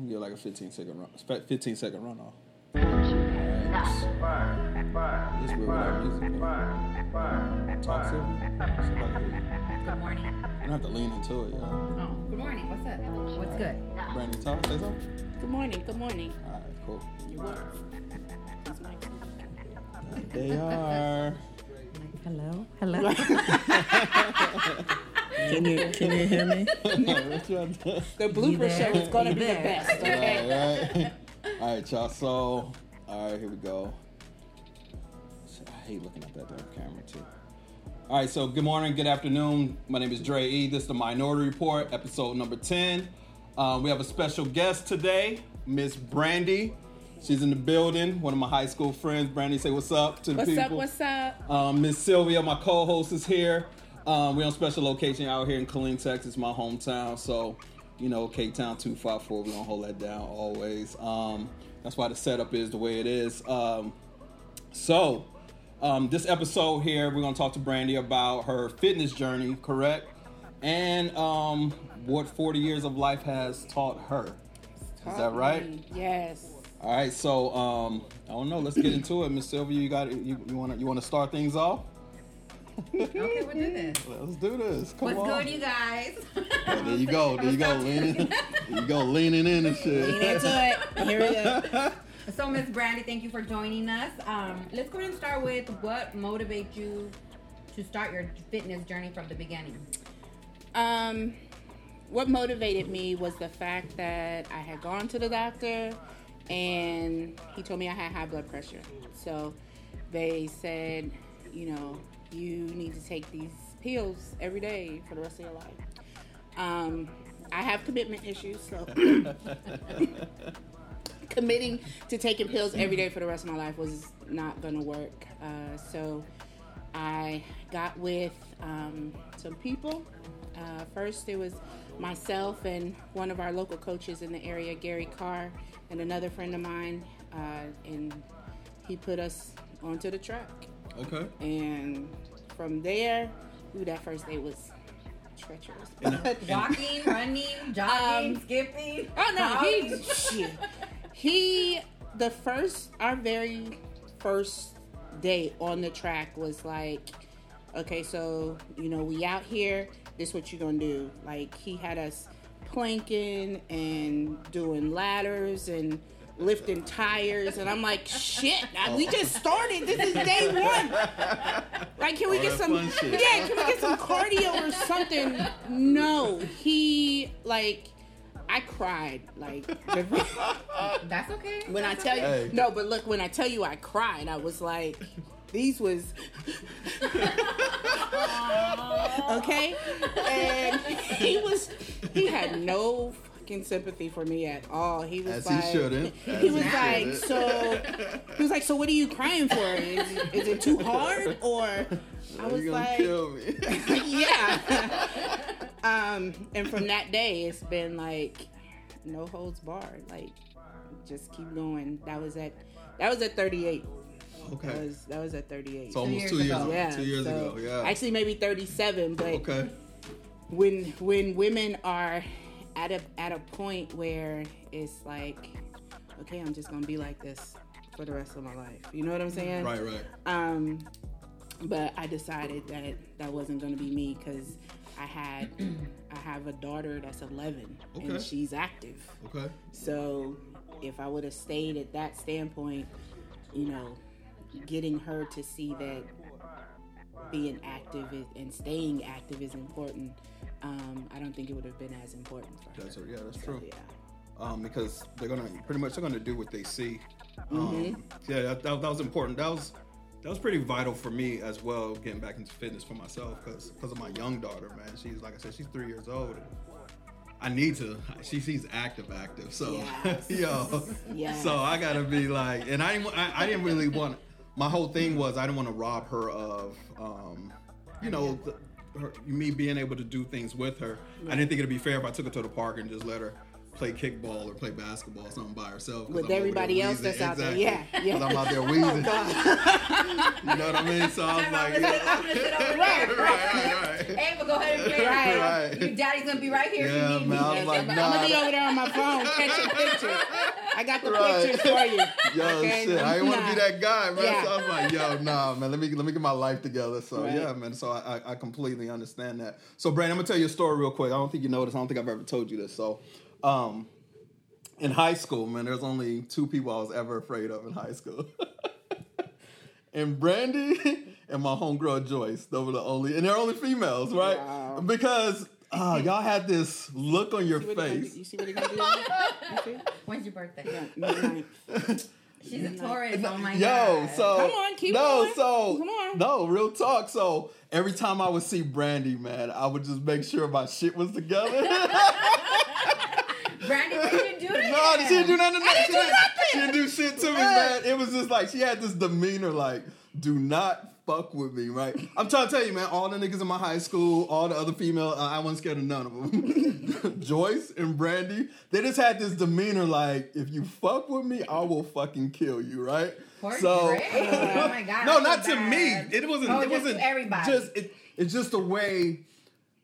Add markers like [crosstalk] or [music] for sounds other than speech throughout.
You get like a 15 second run, 15 second runoff. This weird without music. though. Talk Sylvia. Somebody here. Good morning. You don't have to lean into it, yeah. Oh, good morning. What's up? What's good? Brandi, talk, say something. Good morning. Good morning. All right, cool. That's my- They are. Hello, hello. [laughs] [laughs] can you can you hear me? [laughs] What you want to- The blooper there? show is going to You be the best. Okay. All right, all right, y'all. So, all right, here we go. I hate looking at that damn camera too. All right, so good morning, good afternoon. My name is Dre E. This is the Minority Report, episode number ten. Um, we have a special guest today, Miss Brandi. She's in the building. One of my high school friends. Brandi, say what's up to the What's people. up? What's up? Um, Miss Sylvia, my co-host, is here. Um, we're on special location out here in Killeen, Texas, my hometown. So, you know, K Town 254, we're gonna hold that down always. Um, that's why the setup is the way it is. Um, so, um, this episode here, we're gonna talk to Brandi about her fitness journey, correct? And um, what 40 years of life has taught her. Is that right? Yes. All right, so um, I don't know. Let's get into it, Miss Sylvia. You got you, you want to you want to start things off? Okay, we'll do this. Let's do this. Come What's on. good, you guys? [laughs] There you go. [laughs] There you go. Leaning. There you go. Leaning in and shit. Lean into it. Here we go. [laughs] So, Miss Brandi, thank you for joining us. Um, let's go ahead and start with what motivates you to start your fitness journey from the beginning. Um, what motivated me was the fact that I had gone to the doctor and he told me I had high blood pressure. So they said, you know, you need to take these pills every day for the rest of your life. Um, I have commitment issues, so [laughs] committing to taking pills every day for the rest of my life was not going to work. Uh, so I got with um, some people. Uh, first, it was myself and one of our local coaches in the area, Gary Carr, and another friend of mine, uh, and he put us onto the track. Okay. And from there, ooh, that first day was treacherous. [laughs] Walking, running, [laughs] jogging, Um, skipping. Oh no, he [laughs] shit. he the first our very first day on the track was like, okay, so you know we out here. This what you're gonna do? Like he had us planking and doing ladders and lifting tires, and I'm like, shit, I- we just started. This is day one. Like, can we All get some? Yeah, can we get some cardio or something? No, he like, I cried. Like That's okay. when I That's tell you, okay. Hey. no, but look, when I tell you I cried, I was like, these was [laughs] okay, and he was, he had no fucking sympathy for me at all. He was As like, he shouldn't. [laughs] he As was he like, shouldn't. so he was like, so what are you crying for? Is, is it too hard or? I was you gonna like, kill me. [laughs] yeah. um, and from that day, it's been like no holds barred. Like, just keep going. That was at that was at 38. That okay. was that was at 38. It's almost years two years. ago. ago. yeah, Two years so- ago. Yeah. Actually, maybe 37. But Okay. when when women are at a at a point where it's like, okay, I'm just gonna be like this for the rest of my life. You know what I'm saying? Right. Right. Um, but I decided that that wasn't to be me because I had [clears throat] I have a daughter that's 11 Okay. and she's active. Okay. So if I would have stayed at that standpoint, you know, getting her to see that being active and staying active is important, um, I don't think it would have been as important for her. That's yeah. That's So, true. yeah. um, because they're gonna pretty much they're gonna do what they see. Mm-hmm. Um, yeah, that, that, that was important. That was that was pretty vital for me as well, getting back into fitness for myself because because of my young daughter, man. She's like I said, she's three years old. I need to. She she's active, active. So Yes. [laughs] yo, Yes. so I gotta be like, and I didn't I, I didn't really want. My whole thing was I didn't want to rob her of, um, you know. The, her, me being able to do things with her, I didn't think it'd be fair if I took her to the park and just let her play kickball or play basketball or something by herself. 'cause With I'm everybody else wheezing. that's out there. Exactly. Yeah, yeah. 'Cause I'm out there oh, wheezing. [laughs] you know what I mean? So I was like, yeah. I'm gonna sit over right, there. right, right, right. Hey, go ahead and play. Right. Right. Your daddy's gonna be right here if Yeah, you need man, I me. was like, I'm, gonna be over there on my phone catching pictures. I got the Right. pictures for you. Yo, okay? shit, I didn't want to be that guy, man. Yeah. So I was like, yo, nah, man, let me let me get my life together. So Right. yeah, man. So I, I I completely understand that. So Brandon, I'm gonna tell you a story real quick. I don't think you know this. I don't think I've ever told you this. So, um, in high school, man, there's only two people I was ever afraid of in high school. [laughs] and Brandi [laughs] and my homegirl Joyce. Those were the only, and they're only females, right? Wow. Because uh, y'all had this look on your See what gonna face. You see what he gonna do? You see? [laughs] When's your birthday? Yeah, midnight. She's a Taurus. Oh my Yo, god. so Come on, keep no, going. so Come on. no, real talk. So every time I would see Brandi, man, I would just make sure my shit was together. Brandi, did you do to [laughs] no, she didn't do nothing. I didn't she do didn't, nothing. She didn't do shit to me, man. It was just like she had this demeanor, like, do not fuck with me, right? I'm trying to tell you, man. All the niggas in my high school, all the other female, uh, I wasn't scared of none of them. [laughs] Joyce and Brandi, they just had this demeanor, like, if you fuck with me, I will fucking kill you, right? Poor Drake. [laughs] Oh my God, no, not to me. It wasn't. Oh, it just wasn't everybody. Just it, it's just the way.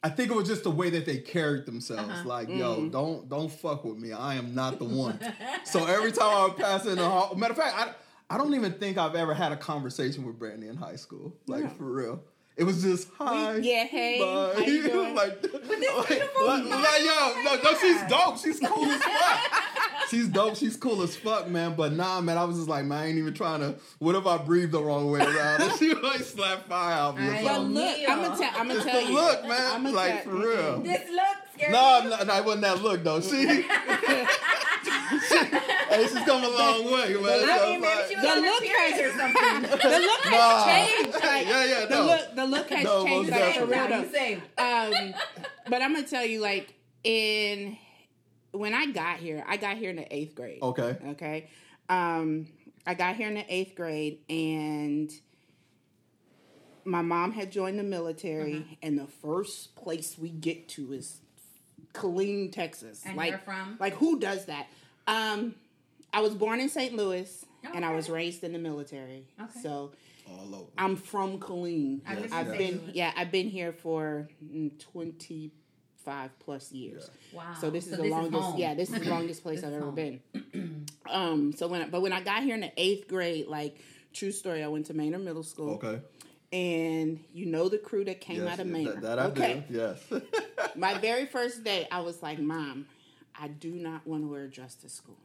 I think it was just the way that they carried themselves. Uh-huh. Like, Mm. yo, don't don't fuck with me. I am not the one. [laughs] so every time I would pass in the hall, matter of fact, I I don't even think I've ever had a conversation with Brandi in high school. Like No. for real. It was just hi. yeah, hey, bye. how you [laughs] doing? like, this [laughs] like, beautiful like, smile. like, yo, Oh no, no, she's dope. She's cool as [laughs] fuck. She's dope. She's cool as fuck, man. But nah, man, I was just like, man, I ain't even trying to. What if I breathe the wrong way around? And she like slap fire out me or I But something. look, I'm gonna tell. I'm gonna tell the you. look, man. I'ma Like, tell- for real. This look scared No, you? no, no, it wasn't that look though. She, hey, she's come a long way, man. I So mean, maybe like- she was The look period or something. [laughs] The look has Nah. changed. Like, yeah, yeah, the look, the look has No, changed. most Like, for Same real now, though. you say. um, but I'm gonna tell you, like in when I got here, I got here in the eighth grade. Okay. Okay. Um, I got here in the eighth grade, and my mom had joined the military, Mm-hmm. and the first place we get to is Killeen, Texas. And like, you're from? like who does that? Um, I was born in St. Louis, and I was raised in the military. Okay. So All over. I'm from Killeen. I was I've gonna been yeah, I've been here for mm, 25 plus years. Wow. So this is So the this longest. home. yeah, this is the [coughs] longest place I've ever home. been. [clears throat] um. So when, I, but when I got here in the eighth grade, like true story, I went to Manor Middle School. Okay. And you know the crew that came Yes, out of Manor. that, that I okay. do. Yes. [laughs] My very first day, I was like, Mom, I do not want to wear a dress to school.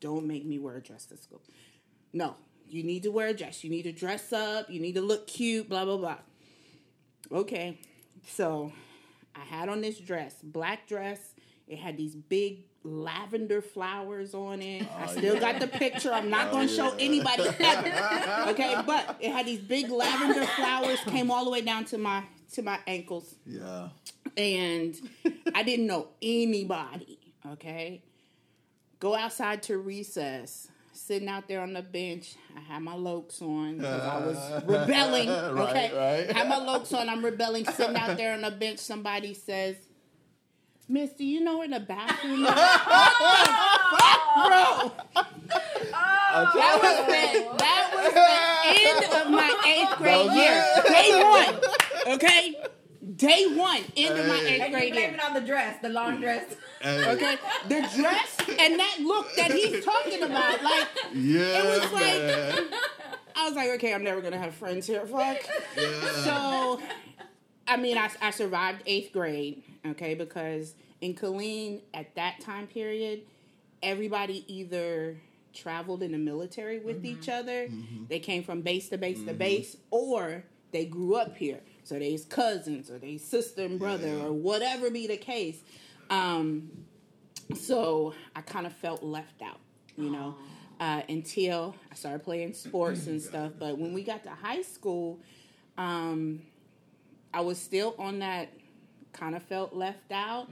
Don't make me wear a dress to school. No, you need to wear a dress. You need to dress up. You need to look cute, blah, blah, blah. Okay. So I had on this dress, black dress. It had these big lavender flowers on it. I oh, still got the picture. I'm not oh, going to show yeah. anybody. [laughs] okay, but it had these big lavender flowers came all the way down to my to my ankles yeah. and I didn't know anybody. Okay, go outside to recess, sitting out there on the bench. I had my Locs on because I was [laughs] rebelling. Right, Okay, right. had my Locs on. I'm rebelling, sitting out there on the bench. Somebody says. Miss, do you know where the bathroom is? Fuck, bro, that was the that was the end of my eighth grade year. Day one. Okay? Day one, end of my eighth And grade blame year. it on the dress, the long mm. dress. Hey. Okay? The dress and that look that he's talking about, like Yeah. it was like- I was like, okay, I'm never gonna have friends here. Fuck. Yeah. So, I mean, I, I survived eighth grade, okay, because in Killeen at that time period, everybody either traveled in the military with Mm-hmm. each other, mm-hmm. they came from base to base to mm-hmm. base, or they grew up here. So they's cousins or they sister and brother Yeah. or whatever be the case. Um, so I kind of felt left out, you know, uh, until I started playing sports and stuff. But when we got to high school, um, I was still on that kind of felt left out.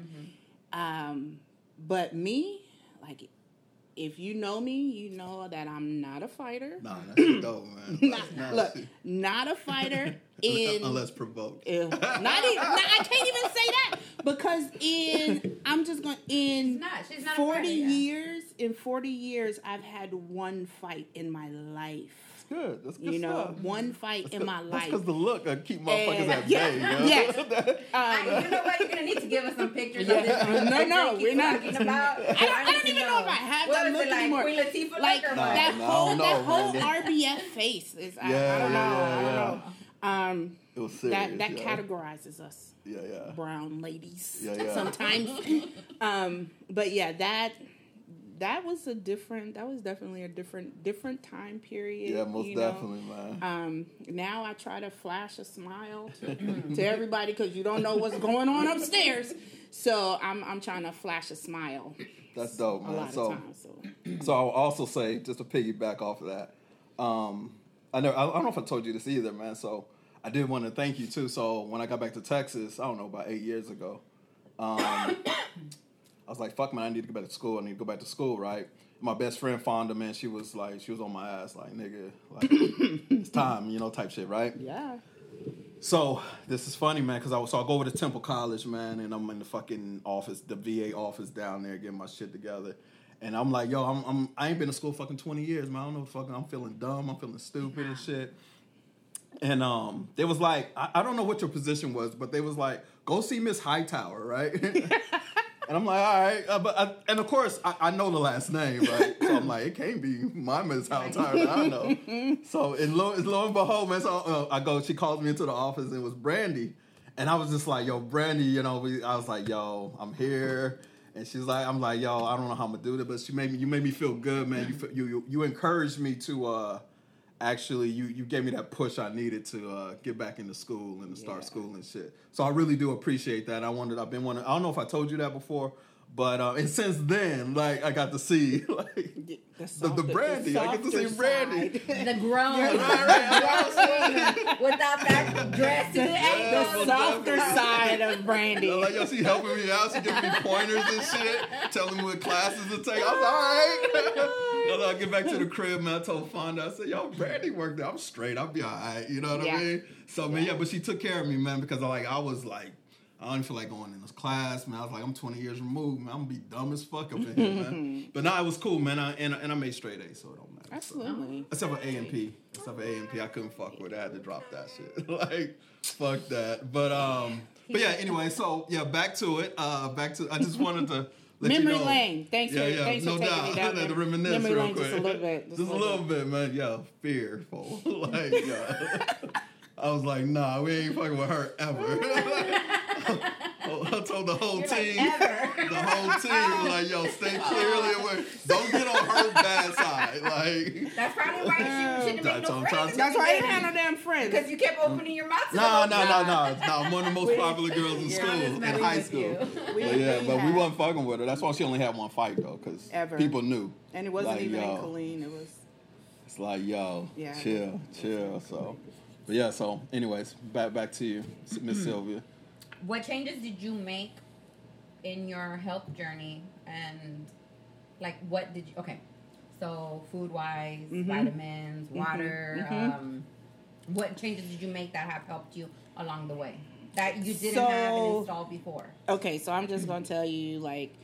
Um, but me, like, if you know me, you know that I'm not a fighter. Nah, that's [clears throat] dope, man. Not, Nah, look, not a fighter [laughs] in Unless provoked. Ew. not even. Not, I can't even say that. because in I'm just going in She's not. She's not 40 fighter, yeah. years in 40 years I've had one fight in my life. Good. That's good You know, stuff. one fight in my That's life. because the look uh, keep motherfuckers And- at yeah, bay. yo. yes. [laughs] I, Um, you know what? You're gonna need to give us some pictures Yeah. of this. one. No, no, we're not- talking About. I don't, I don't even know if I have what that look it, like anymore. Queen Latifah look like or Nah, that nah, whole don't that know, whole man. RBF face is I, Yeah, I don't know. yeah, I don't yeah. know. Um, It was serious. that that yeah. categorizes us Yeah, yeah. brown ladies Yeah, yeah. sometimes. [laughs] um, but yeah, that that was a different. That was definitely a different different time period. Yeah, most you know. definitely, man. Um, now I try to flash a smile to, [laughs] to everybody because you don't know what's going on upstairs. So I'm I'm trying to flash a smile That's dope, a man. lot So, of times. So [clears throat] so I'll also say just to piggyback off of that. Um, I know I don't know if I told you this either, man. So I did want to thank you too. So when I got back to Texas, I don't know about eight years ago, um, [coughs] I was like, "Fuck, man, I need to go back to school. I need to go back to school, right?" My best friend Fonda, man, she was like, she was on my ass, like, nigga, like, [coughs] it's time, you know, type shit, right? yeah, So this is funny, man, because I was so I go over to Temple College, man, and I'm in the fucking office, the VA office down there, getting my shit together. And I'm like, yo, I'm, I'm I ain't been to school fucking 20 years, man. I don't know, fucking, I'm feeling dumb, I'm feeling stupid and shit. And um, they was like, I, I don't know what your position was, but they was like, go see Miss Hightower, right? [laughs] and I'm like, all right, uh, but I, and of course I, I know the last name, right? So I'm like, it can't be my Miss Hightower. that I know. [laughs] So and lo, and lo and behold, man, so uh, I go. She calls me into the office, and it was Brandi, and I was just like, yo, Brandi, you know, we, I was like, yo, I'm here. And she's like, I'm like, yo, I don't know how I'm gonna do this, but she made me, you made me feel good, man. You, you, you, you encouraged me to, uh, actually, you, you gave me that push I needed to uh, get back into school and to start Yeah. school and shit. So I really do appreciate that. I wanted, I've been wanting, I don't know if I told you that before, but uh, and since then, like, I got to see [laughs] like the, the, the softer- Brandi. I get to see Brandi. side. [laughs] The grown, Right, right. [laughs] without that dress to the the ankles. softer side of Brandi. I'm like, yo, she helping me out. She giving me pointers and shit, telling me what classes to take. I was like, all right. Then I get back to the crib, man. I told Fonda, I said, yo, Brandi worked there. I'm straight. I'll be all right. You know what Yeah. I mean? So, man, yeah, but she took care of me, man, because I, like I was like, I don't even feel like going in this class, man. I was like, I'm 20 years removed, man. I'm gonna be dumb as fuck up in here, man. [laughs] But nah, it was cool, man. I, and, and I made straight A, so it don't matter. So. Absolutely. Except for A and P. Except for A and P, I couldn't fuck with. it. I had to drop that shit. [laughs] like, fuck that. But um, but yeah. Anyway, so yeah, back to it. Uh, back to. I just wanted to. [laughs] Let Memory you know. lane. Thanks yeah, for yeah, thanks no for taking doubt. me down I had to reminisce Memory real lane quick. just a little bit. Just, a little bit, man. Yeah, fearful. like, yeah. I was like, nah, we ain't fucking with her ever. Oh, I told the whole You're team, ever. the whole team, like, yo, stay [laughs] clearly away. Don't get on her bad side. Like, That's probably why you shouldn't That's make no what I'm trying friends. That's why I didn't no damn friends. Because you kept opening your mouth. to No, the no, whole no, time. no, no. I'm one of the most popular girls in school, in high school. But yeah, but we had- wasn't fucking with her. That's why she only had one fight though, because people knew. And it wasn't Like, even yo. in Killeen. It was It's like, yo, Yeah. chill, chill. So, but yeah. So, anyways, back back to you, Miss mm. Sylvia. What changes did you make in your health journey? And like, what did you? Okay, so food wise, Mhm. vitamins, water. mhm. Um, what changes did you make that have helped you along the way that you didn't have and installed before? okay. So I'm just gonna tell you, like,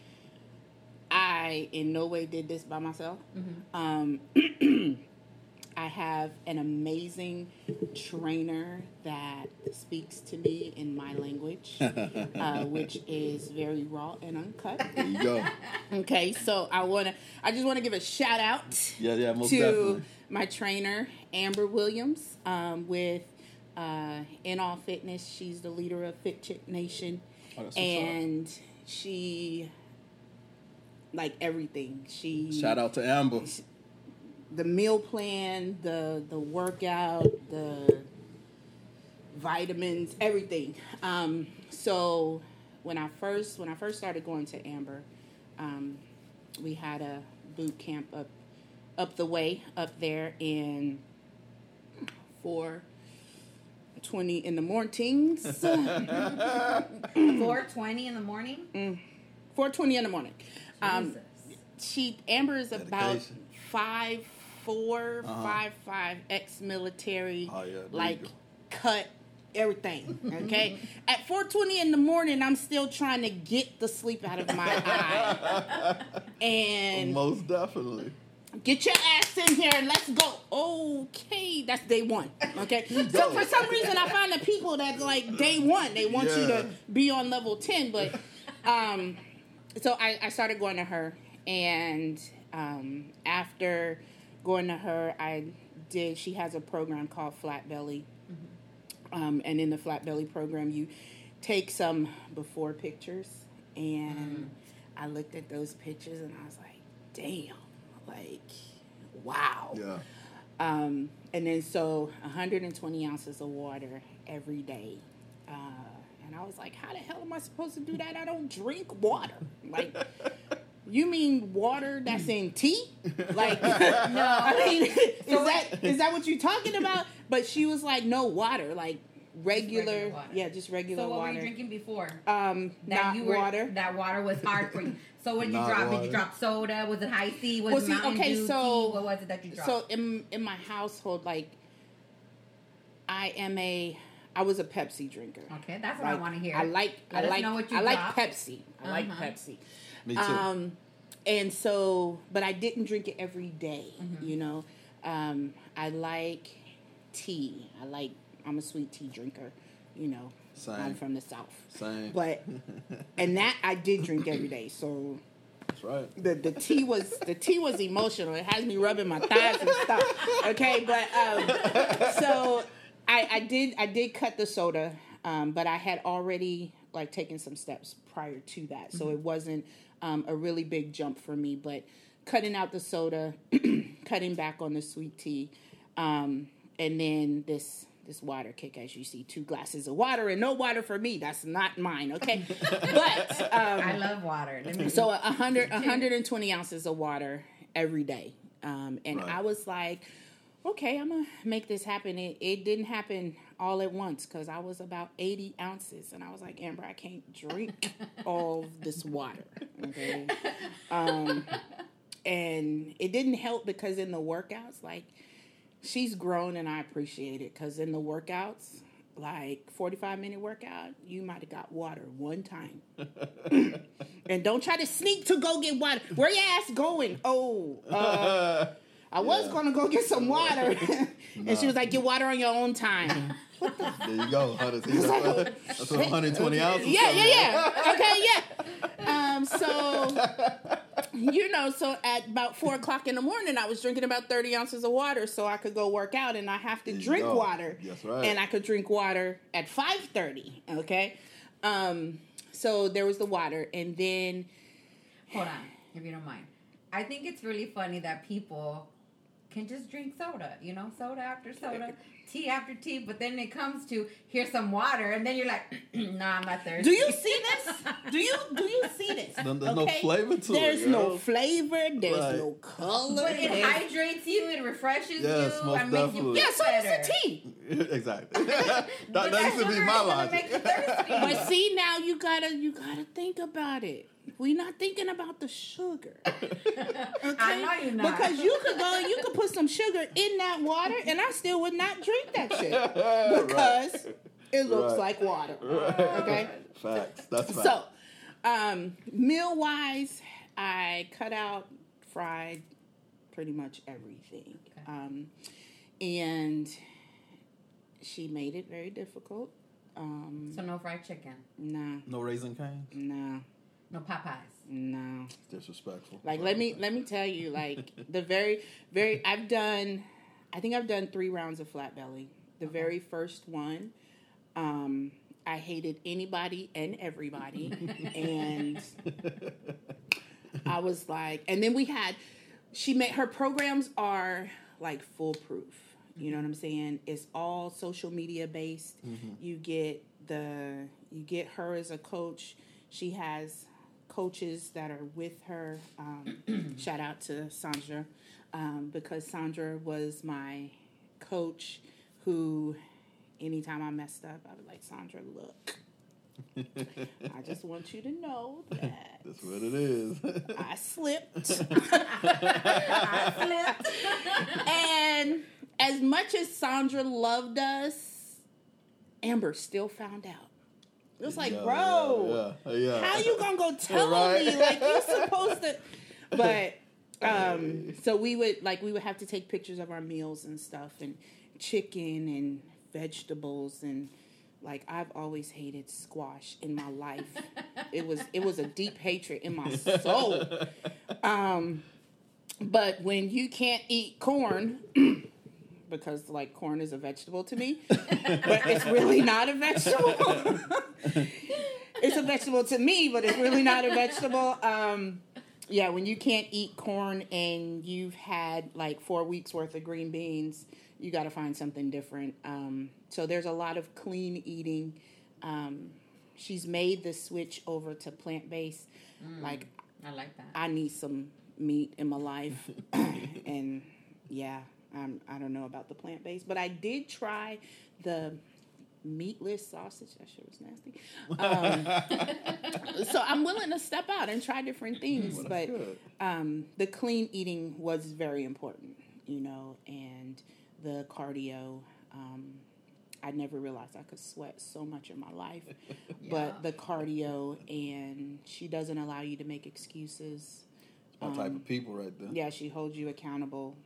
I in no way did this by myself. Mm-hmm. Um, [clears throat] I have an amazing trainer that speaks to me in my language, [laughs] uh, which is very raw and uncut. There you go. [laughs] Okay, so I wanna, I just want to give a shout out Yeah, yeah, most to definitely. my trainer Amber Williams um, with uh, In All Fitness. She's the leader of Fit Chick Nation, Oh, that's what's up. and she like everything. She Shout out to Amber. The meal plan, the the workout, the vitamins, everything. Um, so when I first when I first started going to Amber, um, we had a boot camp up up the way up there in four twenty in the mornings. [laughs] Four twenty in the morning. Four twenty in the morning. Um, she Amber is about Dedication. five four, Uh-huh. five five, ex military, Oh, yeah, like cut everything. [laughs] Okay, at 4:20 in the morning, I'm still trying to get the sleep out of my [laughs] eye, and Most definitely. get your ass in here and let's go. Okay, that's day one. Okay, so for some reason, I find that people that like day one, they want you to be on level 10, but um, so I, I started going to her, and um, after going to her, I did. She has a program called Flat Belly, um, and in the Flat Belly program, you take some before pictures, and I looked at those pictures, and I was like, "Damn, like, wow." Yeah. Um, and then so 120 ounces of water every day. Uh, and I was like, how the hell am I supposed to do that? I don't drink water. Like, [laughs] you mean water that's in tea? Like, [laughs] no. [laughs] I mean, is that is that what you're talking about? But she was like, no water, like regular, regular water. yeah, just regular water. So what water. were you drinking before? Um, That not you were water. that water was hard for you. So what did you Not drop? Did you drop soda? Was it high C? Was Well, it see, okay, Dew so- tea? What was it that you dropped? So in in my household, like, I am a, I was a Pepsi drinker. okay, that's what I want to hear. I like Let I like know what you I like. Pepsi. I like Uh-huh. Pepsi. Me too. Um, and so, but I didn't drink it every day, Mm-hmm. You know, um, I like tea. I like. I'm a sweet tea drinker. You know, Same. I'm from the south, Same. but [laughs] and that I did drink every day. So That's right. the the tea was the tea was emotional. It has me rubbing my thighs and stuff. Okay, but um, so I I did I did cut the soda, um, but I had already like taken some steps prior to that, so it wasn't um, a really big jump for me. But cutting out the soda, [clears throat] cutting back on the sweet tea, um, and then this. This water kick, as you see, two glasses of water and no water for me. That's not mine, okay? [laughs] But um, I love water. So a hundred, a hundred and twenty ounces of water every day, um, and Right. I was like, okay, I'm gonna make this happen. It, it didn't happen all at once because I was about eighty ounces, and I was like, Amber, I can't drink [laughs] all this water. Okay, um, and it didn't help because in the workouts, like she's grown, and I appreciate it because in the workouts. Like forty five minute workout, you might have got water one time. [laughs] And don't try to sneak to go get water. Where your ass going? Oh, uh, [laughs] I was Yeah. gonna go get some water. [laughs] [laughs] and she was like, "Get water on your own time." [laughs] There you go. 100, that's what 120 ounces. yeah, yeah, yeah. Okay, yeah. Um, so you know, so at about four o'clock in the morning, I was drinking about thirty ounces of water so I could go work out, and I have to There drink go. water. That's right. And I could drink water at five thirty. Okay. Um, so there was the water, and then Hold on, if you don't mind. I think it's really funny that people can just drink soda, you know, soda after soda, tea after tea, but then it comes to here's some water, and then you're like, [clears throat] no, I'm not thirsty. Do you see this? Do you do you see this? [laughs] Then there's no flavor to it, There's no know? flavor. There's Right. no color. But it there's- hydrates you, it refreshes Yes, you, most and makes you definitely. feel yeah, so does better. the tea. [laughs] exactly. that, [laughs] But that used to be my is logic. make you thirsty. But see now you gotta you gotta think about it. We're not thinking about the sugar. [laughs] I know you're not. Because you could go and you could put some sugar in that water and I still would not drink that shit. [laughs] Because it looks Right. like water. Okay? Facts. That's facts. So, um, meal wise, I cut out fried pretty much everything. Okay. Um, and she made it very difficult. Um, so no fried chicken, nah, no Raising Cane's. nah, no Popeyes. No. Disrespectful. Like let me let me tell you, like [laughs] the very very I've done I think I've done three rounds of flat belly. The very first one, um, I hated anybody and everybody. [laughs] and I was like and then we had she made her programs are like foolproof. You know what I'm saying? It's all social media based. You get the you get her as a coach. She has coaches that are with her. Um, [clears throat] shout out to Sandra um, because Sandra was my coach. Who, anytime I messed up, I was like, Sandra, look. I just want you to know that That's what it is. I slipped. [laughs] [laughs] I flipped. and as much as Sandra loved us Amber still found out. It was like, Yeah, bro, Yeah, yeah. how you gonna go [laughs] tell Right. me like you're supposed to? [laughs] But um, so we would like we would have to take pictures of our meals and stuff, and chicken and vegetables and like I've always hated squash in my life. [laughs] it was it was a deep hatred in my soul. Um, but when you can't eat corn. [clears throat] Because like corn is a vegetable to me, but it's really not a vegetable. it's a vegetable to me, but it's really not a vegetable. Um, yeah, when you can't eat corn and you've had like four weeks worth of green beans, you got to find something different. Um, so there's a lot of clean eating. Um, she's made the switch over to plant based. Like I like that. I need some meat in my life, [coughs] and yeah, I'm, I don't know about the plant based, but I did try the meatless sausage. That shit was nasty. Um, [laughs] so I'm willing to step out and try different things, Well, but um, the clean eating was very important, you know, and the cardio. Um, I never realized I could sweat so much in my life, [laughs] Yeah. but the cardio and she doesn't allow you to make excuses. My type um, of people right there. Yeah, she holds you accountable.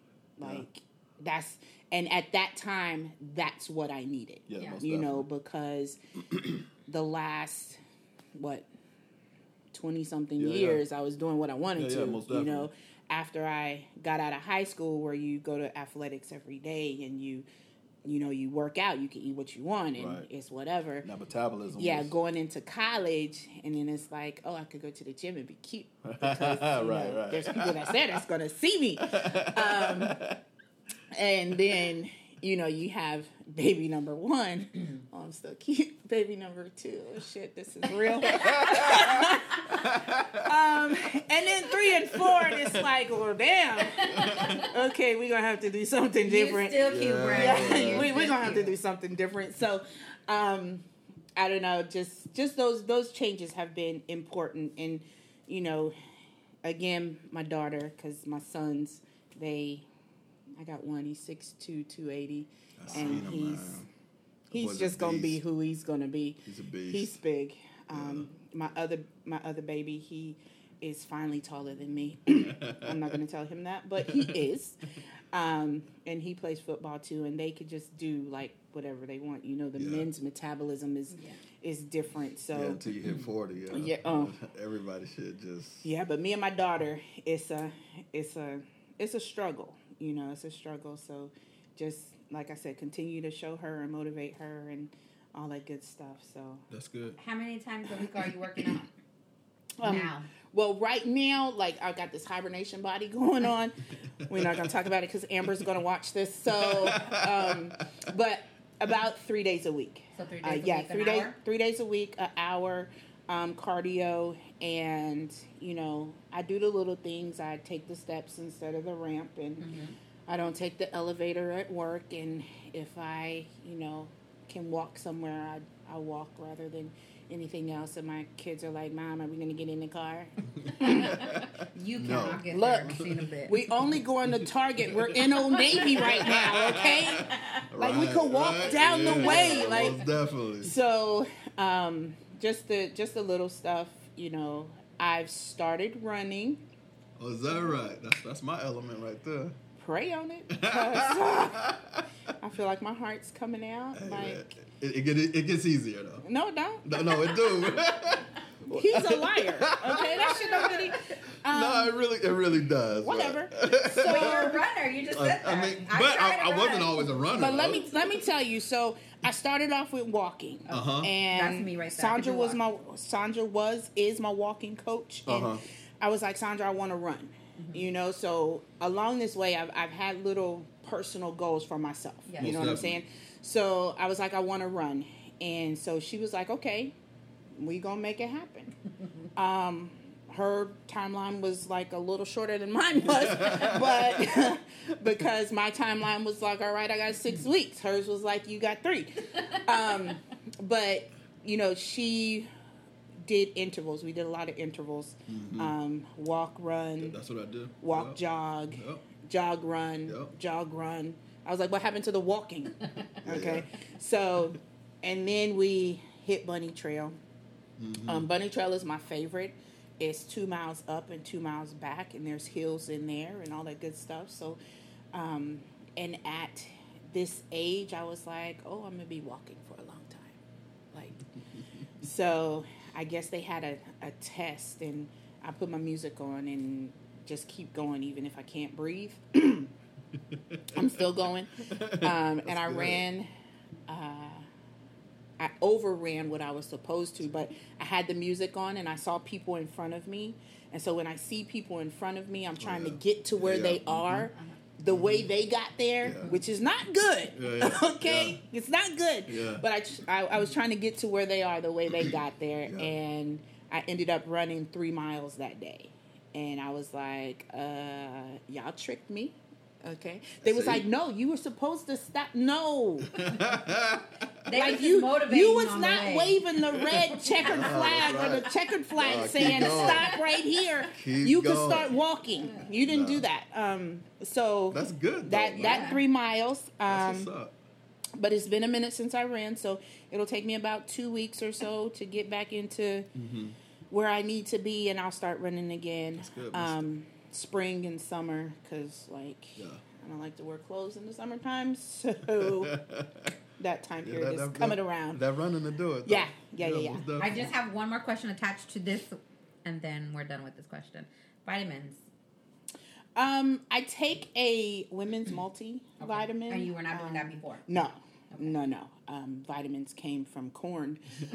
Like that's and at that time, that's what I needed. Yeah, Yeah. most You know, because [clears throat] the last what twenty something Yeah, yeah. years, I was doing what I wanted Yeah, yeah, to. most you know, after I got out of high school, where you go to athletics every day and you, you know, you work out, you can eat what you want, and Right. it's whatever. Now metabolism. Yeah, was- going into college, and then it's like, oh, I could go to the gym and be cute because [laughs] right, know, right. there's people that there that's gonna see me. [laughs] Um, and then you know you have baby number one. [clears throat] Oh, I'm still cute. Baby number two. Oh shit, this is real. [laughs] um, and then three and four, and it's like, well, damn. Okay, we're gonna have to do something you different. still cute, Yeah. Yeah, You're we, we're gonna have to do something different. So, um, I don't know. Just just those those changes have been important, and you know, again, my daughter, because my sons, they, I got one. He's six two, two eighty, I seen and him, he's man. he's just gonna be who he's gonna be. He's a beast. He's big. Um, My other my other baby, he is finally taller than me. [laughs] I'm not gonna tell him that, but he is. Um, and he plays football too, and they could just do like whatever they want. You know, the Yeah. men's metabolism is Yeah. is different. So yeah, until you hit forty. Yeah. Yeah, oh. [laughs] Everybody should just. yeah, but me and my daughter, it's a it's a it's a struggle. You know, it's a struggle. So just like I said, continue to show her and motivate her and all that good stuff. So That's good. How many times a week are you working out [coughs] Um, now? Well, right now, like I got this hibernation body [laughs] going on. We're not going to talk about it because Amber's going to watch this. So, um, but about three days a week. So three Uh, days a yeah, week, three days. hour? Three days a week, an hour um, cardio, and you know I do the little things. I take the steps instead of the ramp, and Mm-hmm. I don't take the elevator at work. And if I, you know, can walk somewhere, I I walk rather than anything else. And my kids are like, "Mom, are we going to get in the car?" [laughs] You No. cannot get Look, there. I've seen a bit. We only going to Target. We're in Old Navy right now, okay? Like, we could walk down the way, like- definitely. So, um, just the just the little stuff, you know. I've started running. Oh, is that right? That's that's my element right there. Pray on it. 'cause, [laughs] [laughs] I feel like my heart's coming out. Hey, Like, it, it, get, it gets easier though. no, don't. No, no, it do. [laughs] He's a liar. Okay, that shit don't really. Um, no, it really, it really does. but- whatever. but you're a runner. You just said that. I mean, but tried I, I wasn't always a runner. but let me let me tell you. So, I started off with walking. Uh-huh. And That's me right there. Sandra do was my. Sandra was is my walking coach, and Uh-huh. I was like Sandra, I want to run. Mm-hmm. You know, so along this way, I've I've had little personal goals for myself. Yeah. You know Most what I'm saying? So I was like, I want to run, and so she was like, okay, we gonna make it happen. [laughs] um, her timeline was like a little shorter than mine was, [laughs] but [laughs] because my timeline was like, all right, I got six weeks. Hers was like, you got three. [laughs] Um, but you know, she did intervals. We did a lot of intervals. Um, walk, run, That's what I do. walk, Yep. jog, Yep. jog, run, Yep. jog, run. I was like, what happened to the walking? Okay, so and then we hit Bunny Trail. Mm-hmm. Um, Bunny Trail is my favorite. It's two miles up and two miles back, and there's hills in there and all that good stuff. So, um, and at this age, I was like, oh, I'm gonna be walking for a long time. Like, [laughs] so I guess they had a, a test, and I put my music on and just keep going, even if I can't breathe. [coughs] I'm still going. [laughs] Um, and I ran, uh, I overran what I was supposed to, but I had the music on and I saw people in front of me. And so when I see people in front of me, I'm trying to yeah. get to where Yeah. they are. The way they got there, Yeah. which is not good. Yeah, yeah. [laughs] okay, it's not good. Yeah. But I, tr- I, I was trying to get to where they are, the way they got [clears throat] there, Yeah. and I ended up running three miles that day. And I was like, uh, y'all tricked me. Okay. They was See? like, no, you were supposed to stop. No. [laughs] They like you, you was on the not waving the red [laughs] checkered flag or the checkered flag Nah, saying stop right here. Keep you could start walking. You didn't do that. Um, so That's good. that though, that man. three miles. That's Um, what's up. but it's been a minute since I ran, so it'll take me about two weeks or so to get back into where I need to be, and I'll start running again. Mm-hmm. That's good, that's um, spring and summer, because like Yeah. I don't like to wear clothes in the summertime, so [laughs] that time Yeah, period that- is coming that- around. That running to do it. though. Yeah, yeah, yeah, yeah. I just have one more question attached to this, and then we're done with this question. Vitamins. Um, I take a women's multivitamin. And you were not doing that Um, before. No, no, no. Um, vitamins came from corn. [laughs]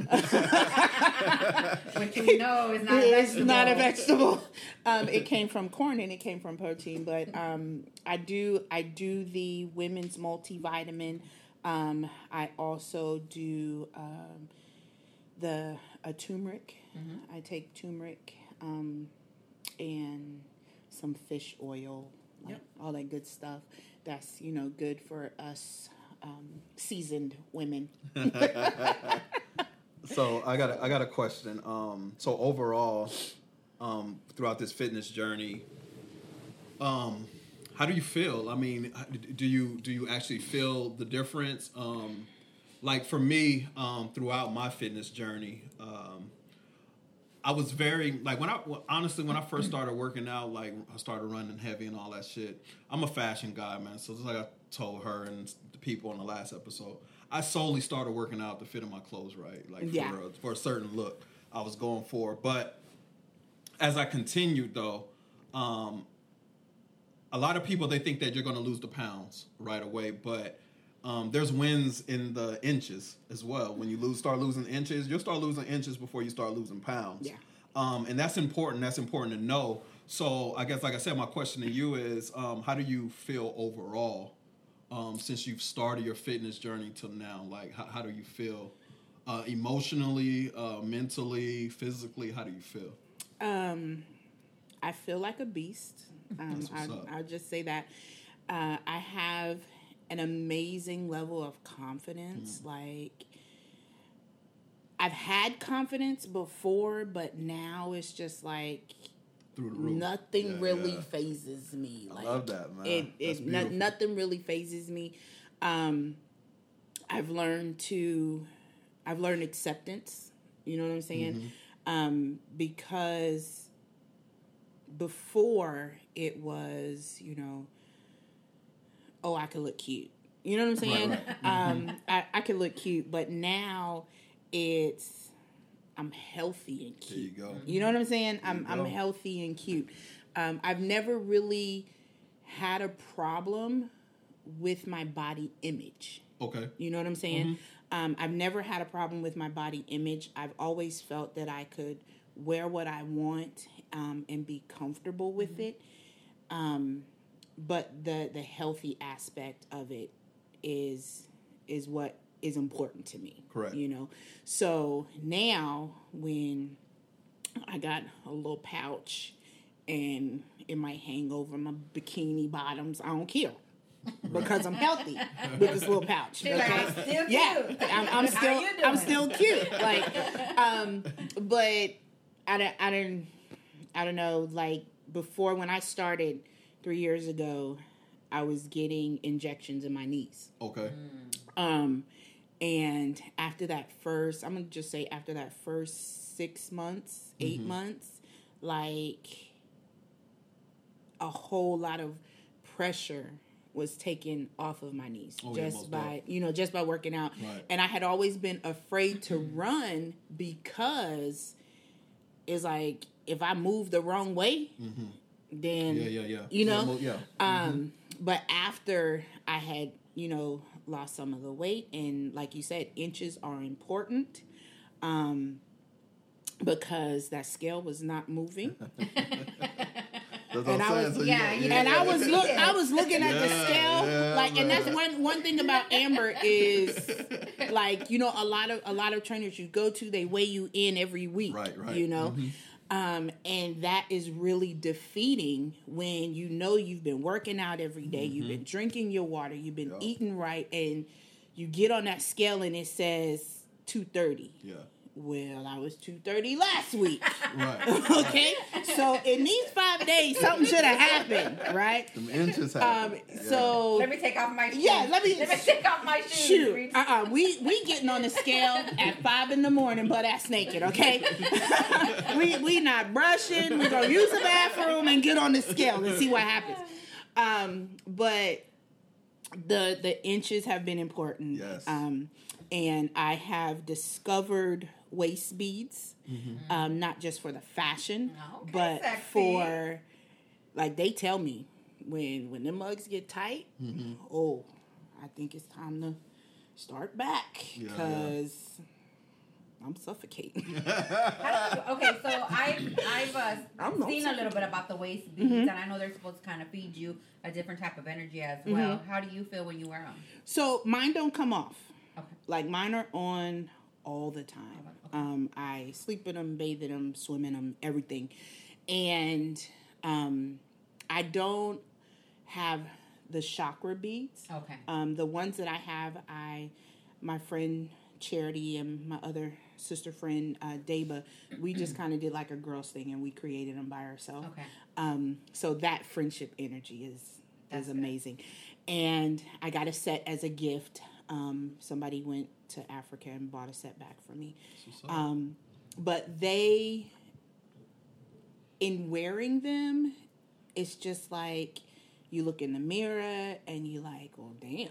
Which we know is not a It's vegetable. not a vegetable. Um, it came from corn and it came from protein. But um, I do I do the women's multivitamin. Um, I also do um, the a turmeric. I take turmeric um, and some fish oil, like all that good stuff. That's you know good for us um, seasoned women. [laughs] [laughs] So I got a, I got a question. Um, so overall, um, throughout this fitness journey, um, how do you feel? I mean, do you do you actually feel the difference? Um, like for me, um, throughout my fitness journey, um, I was very like when I honestly when I first started working out, like I started running heavy and all that shit. I'm a fashion guy, man. So just like I told her and people on the last episode, I solely started working out to fit in my clothes right, like Yeah. for a, for a certain look I was going for. But as I continued though, um, a lot of people they think that you're going to lose the pounds right away, but um, there's wins in the inches as well. When you lose, start losing inches, you'll start losing inches before you start losing pounds. Yeah. Um, and that's important. That's important to know. So I guess, like I said, my question to you is, um, how do you feel overall um, since you've started your fitness journey till now? Like, how, how do you feel uh, emotionally, uh, mentally, physically? How do you feel? Um, I feel like a beast. [laughs] Um, I, up. I'll just say that. Uh, I have an amazing level of confidence. Mm. Like, I've had confidence before, but now it's just like Through the roof. nothing Yeah, really yeah. phases me. I Like, love that, man. It, it no, nothing really phases me. Um, I've learned to, I've learned acceptance. You know what I'm saying? Mm-hmm. Um, because before it was, you know, oh, I could look cute. You know what I'm saying? right. Um, I, I could look cute, but now it's I'm healthy and There you cute. go. You know what I'm saying? I'm I'm healthy and cute. Um, I've never really had a problem with my body image. Okay. You know what I'm saying? Um, I've never had a problem with my body image. I've always felt that I could wear what I want um, and be comfortable with it. Um, but the the healthy aspect of it is is what is important to me. Correct. You know. So now when I got a little pouch and it might hang over my bikini bottoms, I don't care. Because I'm healthy [laughs] with this little pouch. She's like, I'm yeah. I'm, I'm [laughs] still I'm still cute. Like, um, but I don't I don't I don't know. Like before, when I started three years ago, I was getting injections in my knees. Okay. Um, And after that first, I'm gonna just say after that first six months, 8 Mm-hmm. months, like a whole lot of pressure was taken off of my knees Oh, just most by you know just by working out Right. and i had always been afraid to run because it's like if i move the wrong way then Mm-hmm. Yeah, yeah, yeah. you know Yeah, yeah. um but after i had you know lost some of the weight and like you said inches are important um because that scale was not moving. [laughs] [laughs] And I was- So yeah, and I was look I was looking at the scale yeah, like and that's one one thing about Amber is like you know a lot of a lot of trainers you go to they weigh you in every week Right, right. you know um and that is really defeating when you know you've been working out every day, you've been drinking your water you've been Yeah. eating right and you get on that scale and it says 230 Yeah. well I was 230 last week [laughs] Right. [laughs] okay so in these five days something should have happened right Them inches um. Yeah. so Let me take off my shoes. Yeah, let me- let me take off my shoes. shoot, Reese. uh, uh we we getting on the scale at five in the morning, butt ass naked. Okay, [laughs] we we not brushing. We gonna use the bathroom and get on the scale and see what happens. Um, but the the inches have been important. Yes. Um, and I have discovered waist beads, um, not just for the fashion, Okay, but sexy. for like they tell me when when the mugs get tight. Oh, I think it's time to start back Yeah, yeah. because I'm suffocating. [laughs] okay, so I've I've uh, [laughs] I'm not seen a little bit about the waist beads, and I know they're supposed to kind of feed you a different type of energy as well. How do you feel when you wear them? so mine don't come off. Okay. Like mine are on all the time. Um, I sleep in them, bathe in them, swim in them, everything, and um, I don't have the chakra beads. Okay. Um, the ones that I have, I, my friend Charity and my other sister friend uh, Deba, we just [clears throat] kind of did like a girls thing and we created them by ourselves. Okay. Um, so that friendship energy is That's is good. amazing, and I got a set as a gift. Um, somebody went to Africa and bought a set back for me. Um, but they, in wearing them, it's just like you look in the mirror and you like, oh damn,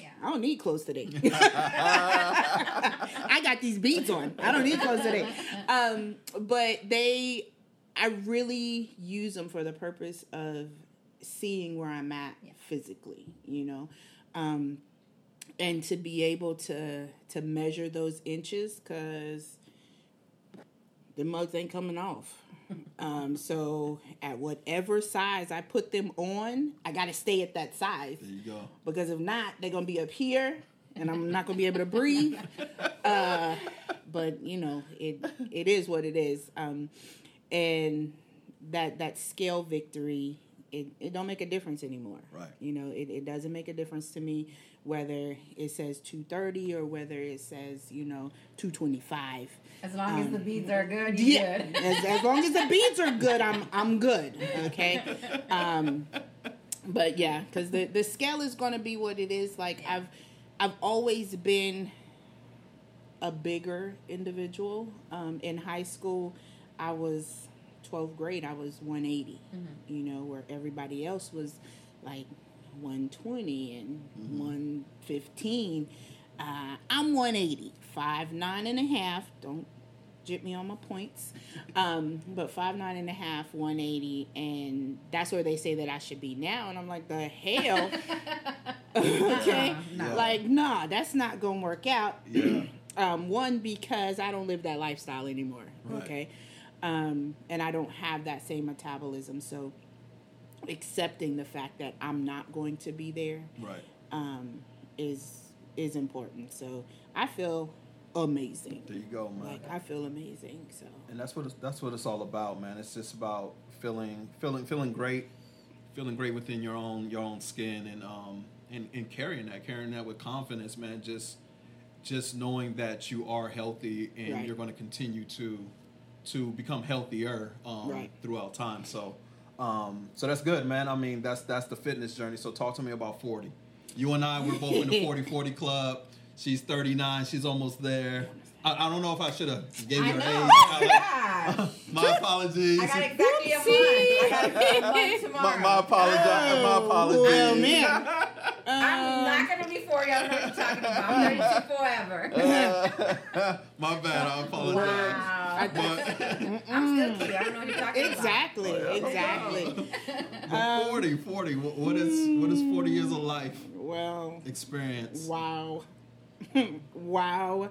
Yeah. I don't need clothes today. [laughs] I got these beads on. I don't need clothes today. Um, but they, I really use them for the purpose of seeing where I'm at Yeah. physically. You know, um, and to be able to to measure those inches because the mugs ain't coming off. [laughs] Um, so at whatever size I put them on, I got to stay at that size There you go. because if not, they're gonna be up here, and I'm not gonna be able to breathe. [laughs] Uh, but you know, it it is what it is, um, and that that scale victory, it, it don't make a difference anymore. Right. You know, it, it doesn't make a difference to me whether it says 230 or whether it says you know 225. As long as the beads are good, Yeah, good. as, as long as the beads are good, I'm I'm good. Okay, [laughs] um, but yeah, because the the scale is going to be what it is. Like I've I've always been a bigger individual. Um, in high school, I was 12th grade. I was 180. You know, where everybody else was like 120 and 115. Uh, I'm 180, five nine and a half. Don't jip me on my points. Um, but five nine and a half, 180, and that's where they say that I should be now. And I'm like, the hell? [laughs] okay, no. like nah, that's not gonna work out. Yeah. Um, one because I don't live that lifestyle anymore. Right. Okay, um, and I don't have that same metabolism. So accepting the fact that I'm not going to be there Right. um, is is important. So I feel amazing. There you go, man. Like I feel amazing. So and that's what it's, that's what it's all about, man. It's just about feeling feeling feeling great, feeling great within your own your own skin, and um and, and carrying that, carrying that with confidence, man. Just just knowing that you are healthy and Right. you're going to continue to to become healthier um, Right. throughout time. So um so that's good, man. I mean that's that's the fitness journey. So talk to me about forty. You and I we're both in the [laughs] 40 40 club. she's 39. She's almost there. I, I don't know if I should have gave I her know. age. Oh, gosh. my apologies. I got exactly a month. I got exactly a month [laughs] my, tomorrow. my apologies. my apologies. Well, man. [laughs] I'm not gonna be 40. I don't know what you're talking about. [laughs] I'm 32 forever. [laughs] [laughs] my bad. I apologize. Wow. But, I'm still cute. I don't know what you're talking Exactly, exactly. but 40, 40. What, what is what is 40 years of life Well, experience? wow. wow.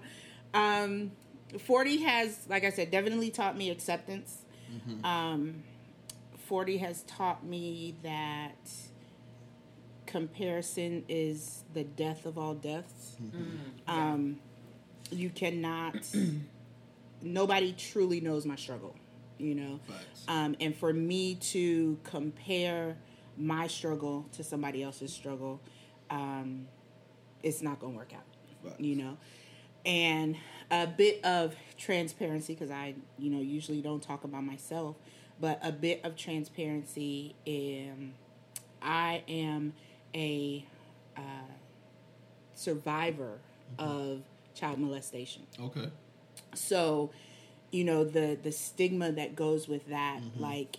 Um, 40 has, like I said, definitely taught me acceptance. Um, 40 has taught me that comparison is the death of all deaths. Um, you cannot, [clears throat] nobody truly knows my struggle, you know? Um, and for me to compare my struggle to somebody else's struggle, um, it's not going to work out, Facts. you know? And a bit of transparency, because I, you know, usually don't talk about myself, but a bit of transparency. Um, I am a uh, survivor of child molestation. Okay. so you know the the stigma that goes with that like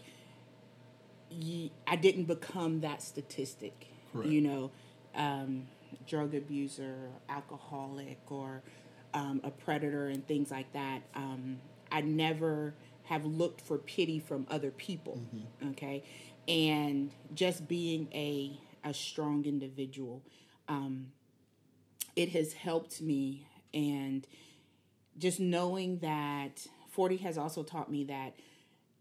I didn't become that statistic Correct. you know um, drug abuser alcoholic or um, a predator and things like that. Um, i never have looked for pity from other people okay? And just being a a strong individual. Um, it has helped me and just knowing that 40 has also taught me that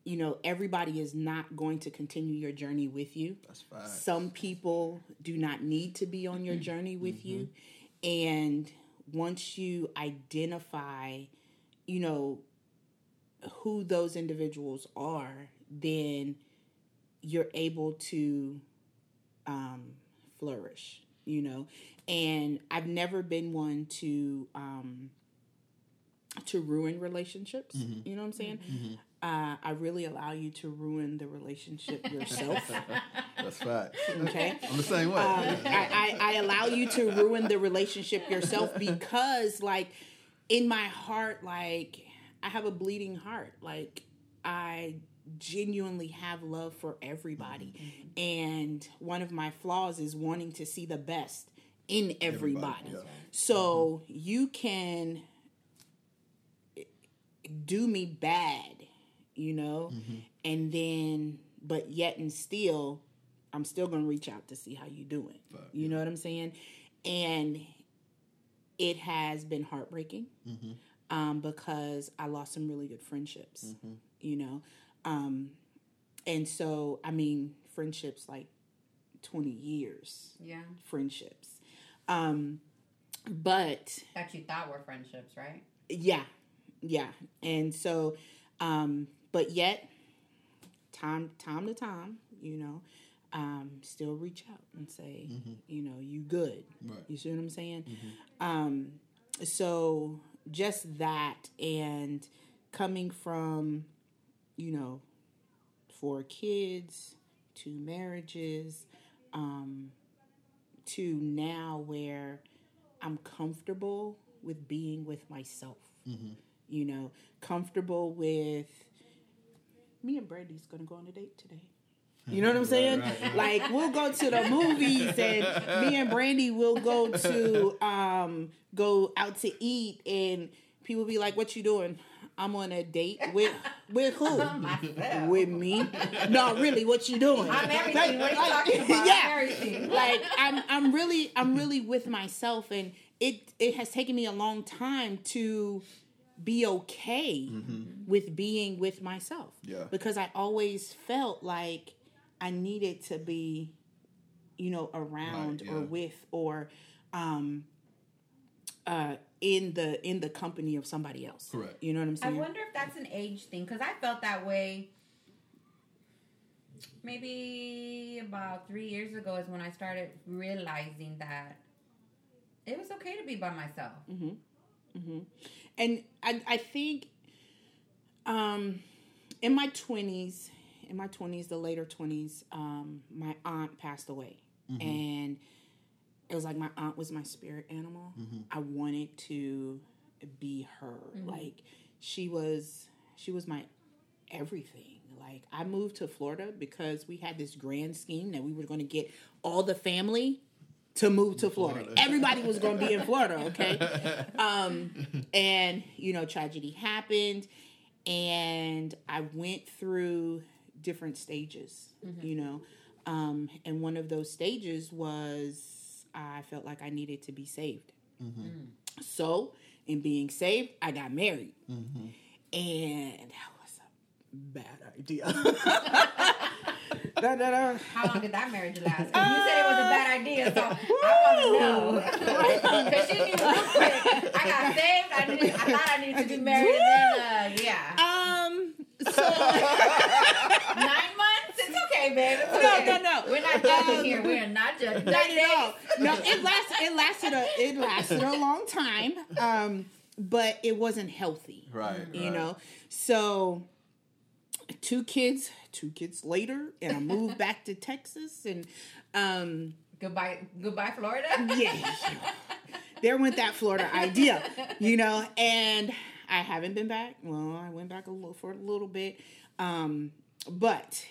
you know everybody is not going to continue your journey with you. That's facts. some people do not need to be on your [clears throat] journey with you. And once you identify you know who those individuals are then you're able to um, flourish, you know. And I've never been one to um, to ruin relationships. You know what I'm saying? Uh, I really allow you to ruin the relationship [laughs] yourself. That's facts. Okay. I'm the same way. Um, I, I, I allow you to ruin the relationship yourself [laughs] because, like, in my heart, like, I have a bleeding heart. Like, I genuinely have love for everybody. Mm-hmm. And one of my flaws is wanting to see the best in everybody. yeah. So mm-hmm. you can do me bad, you know, mm-hmm. and then, but yet and still, I'm still gonna reach out to see how you doing. Right, You know what I'm saying? And it has been heartbreaking um, because I lost some really good friendships. You know, um, and so I mean, friendships like 20 years Yeah. friendships. Um, but That you thought were friendships, right? yeah, yeah, and so, um, but yet, time time to time, you know, um, still reach out and say, you know, you good. Right. You see what I'm saying? Um, so just that, and coming from, you know, four kids, two marriages, um, to now where I'm comfortable with being with myself. You know, comfortable with me and Brandi's gonna go on a date today. You know what I'm saying? right, right. Like we'll go to the movies and me and Brandi will go to um go out to eat and people be like, What you doing? I'm on a date with with who? [laughs] Myself. with me. No, really, what you doing? I'm everything. What are Like- talking about? [laughs] yeah. I'm like I'm I'm really I'm really with myself and it it has taken me a long time to be okay with being with myself. Yeah. Because I always felt like I needed to be you know around Right, or with or um uh in the in the company of somebody else. Correct. You know what I'm saying? I wonder if that's an age thing because I felt that way. Maybe about three years ago is when I started realizing that it was okay to be by myself. and I, I think um in my 20s in my 20s the later 20s um my aunt passed away and it was like my aunt was my spirit animal. I wanted to be her. Like she was she was my everything. Like I moved to Florida because we had this grand scheme that we were going to get all the family to move to Florida. Florida. Everybody was going to be in Florida, okay? [laughs] Um and you know tragedy happened and I went through different stages, you know. Um and one of those stages was I felt like I needed to be saved. So, in being saved, I got married. And that was a bad idea. Da, da, da. How long did that marriage last? 'Cause you said it was a bad idea, so I want to know. Because [laughs] she knew real quick. I got saved. I, did, I thought I needed to be married. [laughs] And then, uh, yeah. Um, so, Nine months? It's okay, babe. It's No, okay. no, no. We're not judging here. We're not judging. not at all. No, [laughs] it lasted. It lasted a. It lasted a long time. Um, but it wasn't healthy. Right. you right. know so two kids two kids later and i moved [laughs] back to texas and um Goodbye, goodbye, Florida. [laughs] yeah there went that florida idea you know and i haven't been back well i went back a little for a little bit um but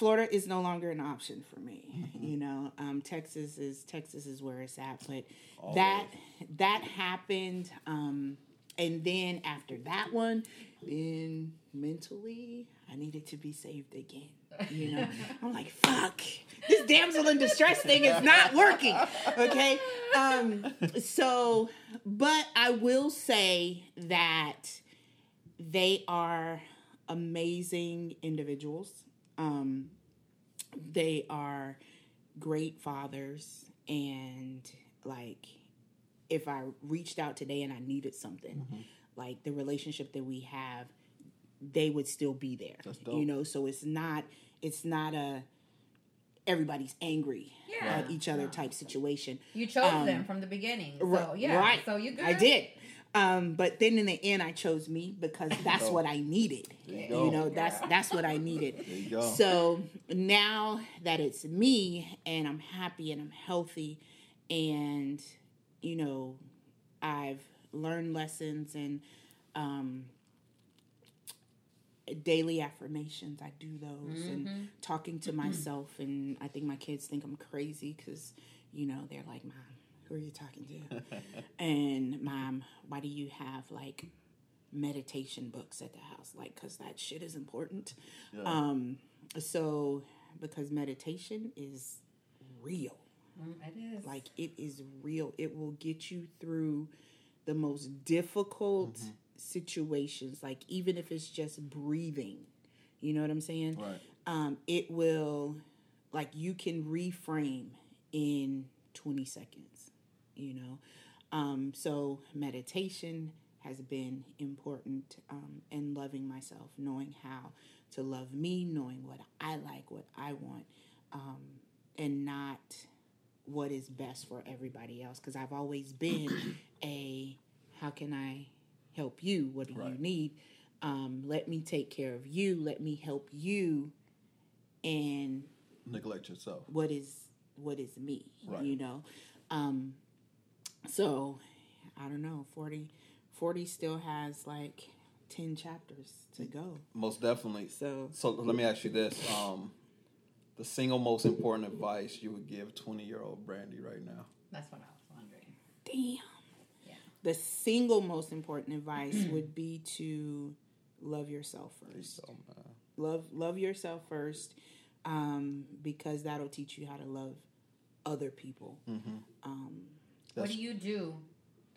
Florida is no longer an option for me. You know, um, Texas is Texas is where it's at. But that that happened, um, and then after that one, then mentally I needed to be saved again. You know, [laughs] I'm like, fuck, this damsel in distress thing is not working. Okay, um, so but I will say that they are amazing individuals. Um, they are great fathers, and like, if I reached out today and I needed something, like the relationship that we have, they would still be there. That's dope. You know, so it's not it's not a everybody's angry Yeah. at each other type situation. You chose Um, them from the beginning. So, yeah. Right. So you good? I did. Um, but then in the end, I chose me because that's what I needed. you You, know, that's that's what I needed. There you go. So now that it's me and I'm happy and I'm healthy, and you know, I've learned lessons and um, daily affirmations. I do those and talking to myself. And I think my kids think I'm crazy because, you know, they're like, "Mom, who are you talking to?" and mom, why do you have like meditation books at the house? Like, cause that shit is important. Yeah. Um, so because meditation is real. Mm, It is. Like it is real. It will get you through the most difficult situations. Like even if it's just breathing, you know what I'm saying? Right. Um, it will, like you can reframe in 20 seconds. You know, um, so meditation has been important, um, and loving myself, knowing how to love me, knowing what I like, what I want, um, and not what is best for everybody else because I've always [clears throat] been a how can I help you? What do you need? Um, let me take care of you. Let me help you. And Neglect yourself. what is what is me? Right. You know. Um, so I don't know. 40, 40 still has like ten chapters to go. Most definitely. So So let me ask you this: um, the single most important advice you would give twenty-year-old Brandi right now? That's what I was wondering. damn. Yeah. The single most important advice would be to love yourself first. So, love love yourself first um, because that'll teach you how to love other people um, What do you do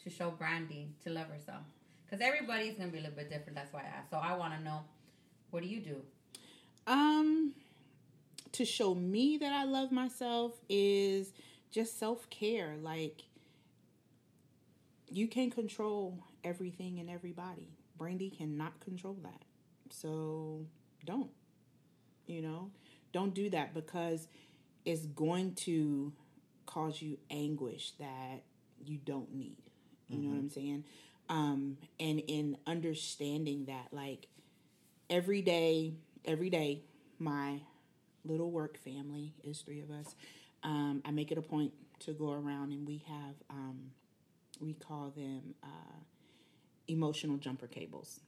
to show Brandi to love herself? Because everybody's gonna be a little bit different. That's why I asked. So I want to know, what do you do? um to show me that i love myself is just self-care like you can't control everything and everybody brandi cannot control that so don't you know don't do that because it's going to cause you anguish that you don't need you know what i'm saying um and in understanding that like every day every day my little work family is three of us um, I make it a point to go around and we have um, we call them uh, emotional jumper cables.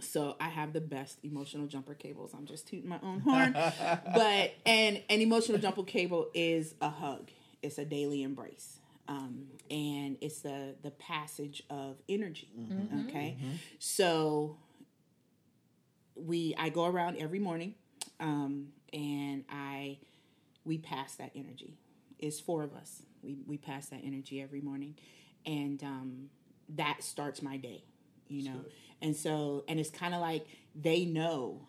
So I have the best emotional jumper cables. I'm just tooting my own horn, [laughs] but and an emotional jumper cable is a hug. It's a daily embrace, um, and it's the the passage of energy. Okay, so we I go around every morning, um, and I we pass that energy. It's four of us. We we pass that energy every morning, and um, that starts my day. You know, and so and it's kind of like they know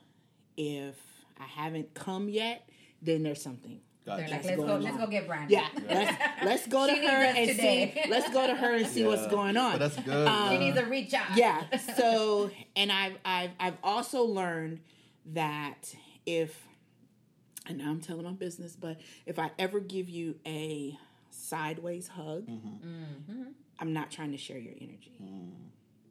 if I haven't come yet, then there's something. They're Gotcha. like, let's go, let's go get Brandi. Yeah, [laughs] let's let's go to She her needs us and today. see. Let's go to her and see what's going on. But that's good. Um, she needs a reach out. yeah [laughs] so and i've i've i've also learned that if and now i'm telling my business but if i ever give you a sideways hug Mm-hmm. mm-hmm. i'm not trying to share your energy mm.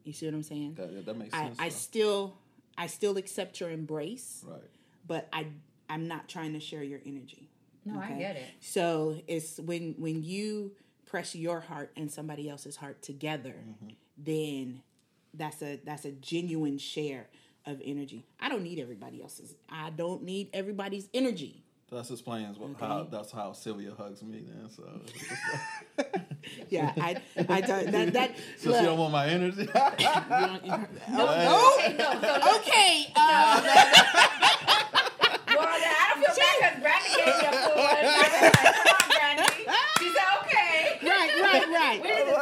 you see what i'm saying That, yeah, that makes I, sense. I though. still i still accept your embrace right. but i i'm not trying to share your energy No, I get it. so it's when when you press your heart and somebody else's heart together, then that's a that's a genuine share of energy. I don't need everybody else's. I don't need everybody's energy. That's explains what, how that's how Sylvia hugs me. Then so, Yeah, I I don't that that so look, she don't want my energy. you don't- No, no. Hey, no, so Okay, uh, well, I don't feel bad because Brandi gave me a full one. I was like, come on, Brandi. She said, okay. right, right, right. We the two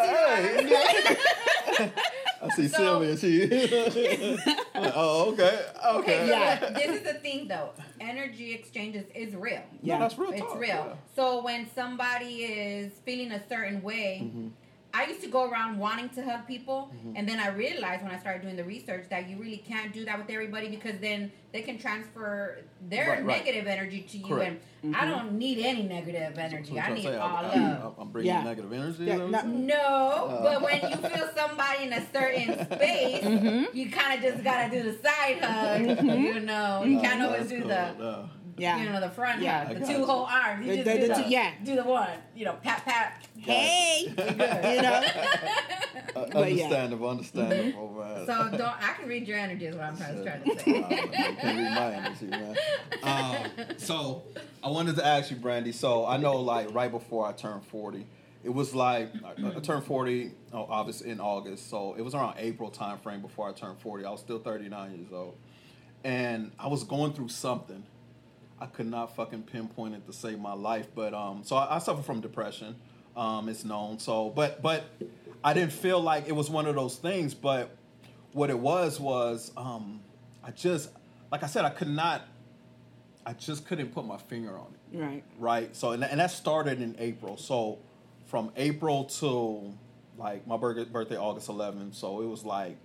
hours. [laughs] I see So- Sylvia. She. Like, [laughs] oh, okay, okay. Okay, Yeah. [laughs] this is the thing though. Energy exchanges is real. Yeah. No, that's real. It's talk, real. yeah. So when somebody is feeling a certain way, Mm-hmm. I used to go around wanting to hug people, mm-hmm. and then I realized when I started doing the research that you really can't do that with everybody because then they can transfer their Right, right. negative energy to you, Correct. and mm-hmm. I don't need any negative energy. So what I you need say? all I'm, love. I'm, I'm bringing Yeah. negative energy. Yeah, is that what not- you're saying? No, uh. but when you feel somebody in a certain [laughs] space, Mm-hmm. you kind of just gotta do the side hug. Mm-hmm. You know, you can't always that's do cool, the yeah. Yeah. you know the front Yeah. hug, the two you. whole arms. You The- just the- do the the, two- yeah. do the one. You know, pat pat. Hey, [laughs] you know. [laughs] Uh, But yeah. understandable, understandable, [laughs] man. So don't I can read your energy is what I'm trying, trying to say. you can read my energy, man. Um, so I wanted to ask you, Brandi. So I know, like, right before I turned forty, it was like I, I turned forty, oh, obviously in August. So it was around April time frame before I turned forty. I was still thirty nine years old, and I was going through something. I could not fucking pinpoint it to save my life, but um, so I, I suffer from depression. Um, it's known. So, but but I didn't feel like it was one of those things. But what it was was um, I just like I said, I could not. I just couldn't put my finger on it Right. right? So and, and that started in April. So from April to like my birthday, August 11th. So it was like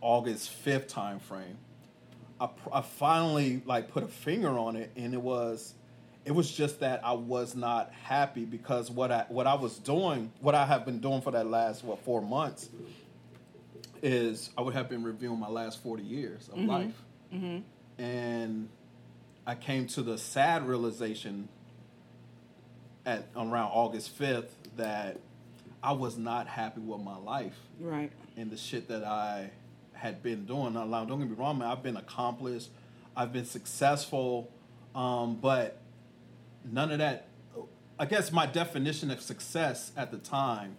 August 5th time frame. I, pr- I finally like put a finger on it, and it was it was just that I was not happy because what I what I was doing, what I have been doing for that last what four months, is I would have been reviewing my last 40 years of mm-hmm. life, mm-hmm. and I came to the sad realization at around August 5th that I was not happy with my life. Right. and the shit that I had been doing. Now, don't get me wrong, man. I've been accomplished, I've been successful, um, but none of that. I guess my definition of success at the time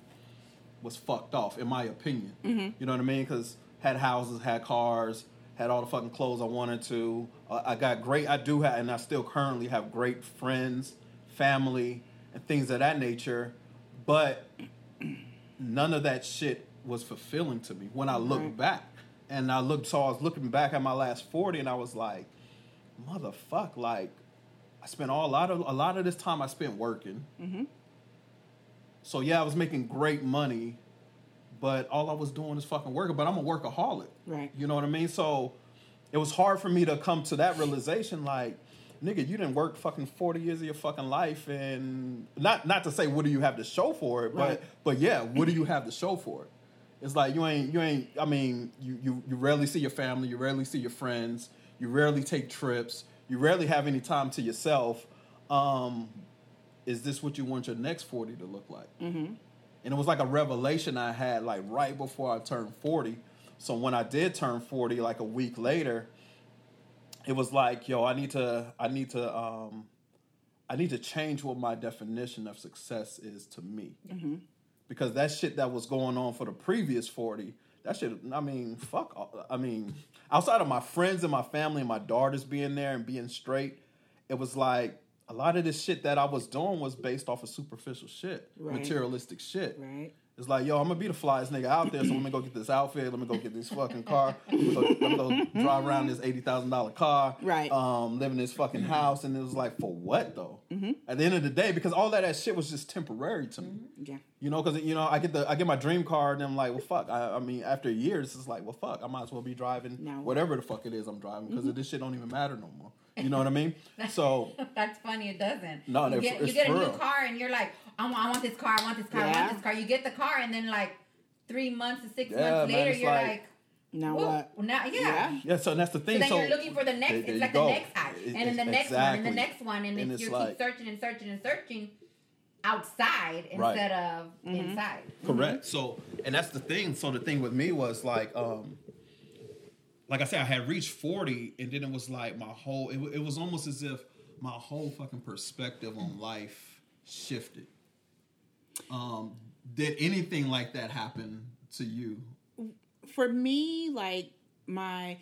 was fucked off, in my opinion. You know what I mean? Because had houses, had cars, had all the fucking clothes I wanted to. Uh, I got great. I do have, and I still currently have great friends, family, and things of that nature. But none of that shit was fulfilling to me when I look Right. back. And I looked, so I was looking back at my last forty, and I was like, "Motherfuck!" Like, I spent all a lot of a lot of this time I spent working. Mm-hmm. So yeah, I was making great money, but all I was doing is fucking working. But I'm a workaholic. Right. You know what I mean? So it was hard for me to come to that realization, like, nigga, you didn't work fucking forty years of your fucking life, and not not to say what do you have to show for it, Right. but but yeah, what do you have to show for it? It's like you ain't you ain't. I mean, you you you rarely see your family, you rarely see your friends, you rarely take trips, you rarely have any time to yourself. Um, is this what you want your next 40 to look like? Mm-hmm. And it was like a revelation I had like right before I turned 40. So when I did turn 40, like a week later, it was like, yo, I need to, I need to, um, I need to change what my definition of success is to me. Because that shit that was going on for the previous 40, that shit, I mean, fuck, all- I mean, outside of my friends and my family and my daughters being there and being straight, it was like a lot of this shit that I was doing was based off of superficial shit, Right. materialistic shit. Right. It's like, yo, I'm gonna be the flyest nigga out there, so let me go get this outfit. Let me go get this fucking car. Let me go, let me go drive around this eighty thousand dollar car. Right. Um, live in this fucking house, and it was like, for what though? Mm-hmm. At the end of the day, because all that that shit was just temporary to me. Mm-hmm. Yeah. You know, because you know, I get the I get my dream car, and I'm like, well, fuck. I, I mean, after years, it's like, well, fuck. I might as well be driving Now whatever the fuck it is I'm driving, because mm-hmm. this shit don't even matter no more. You know what I mean? [laughs] So That's funny. It doesn't. No, you they're- get, you get a for new car and you're like, I want, I want this car. I want this car. I want this car. You get the car and then like three months to six Yeah, months later, it's you're like- like, Now what? well, now, yeah. Yeah. yeah, so that's the So thing. then so you're looking for the next. there- there it's like go. the next high, and then the it's- next one, and the next one, and, And if it's you like- keep searching and searching and searching outside Right. instead of inside. Correct. So, and that's the thing. So the thing with me was like, um, like I said, I had reached forty, and then it was like my whole. It, it was almost as if my whole fucking perspective on life shifted. Um, did anything like that happen to you? for me, like my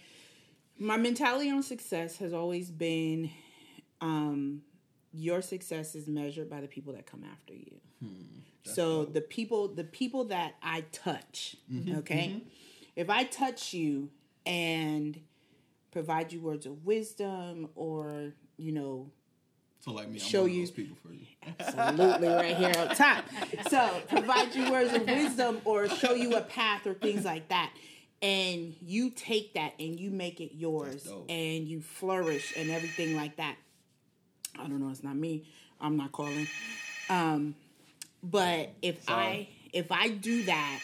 my mentality on success has always been um your success is measured by the people that come after you. so the people the people that I touch, okay? If I touch you and provide you words of wisdom or, you know, So like me, I'm Show one of you- those people for you. absolutely right here up top. So provide you words of wisdom or show you a path or things like that. And you take that and you make it yours and you flourish and everything like that. I don't know, it's not me. I'm not calling. Um, but if I if I do that,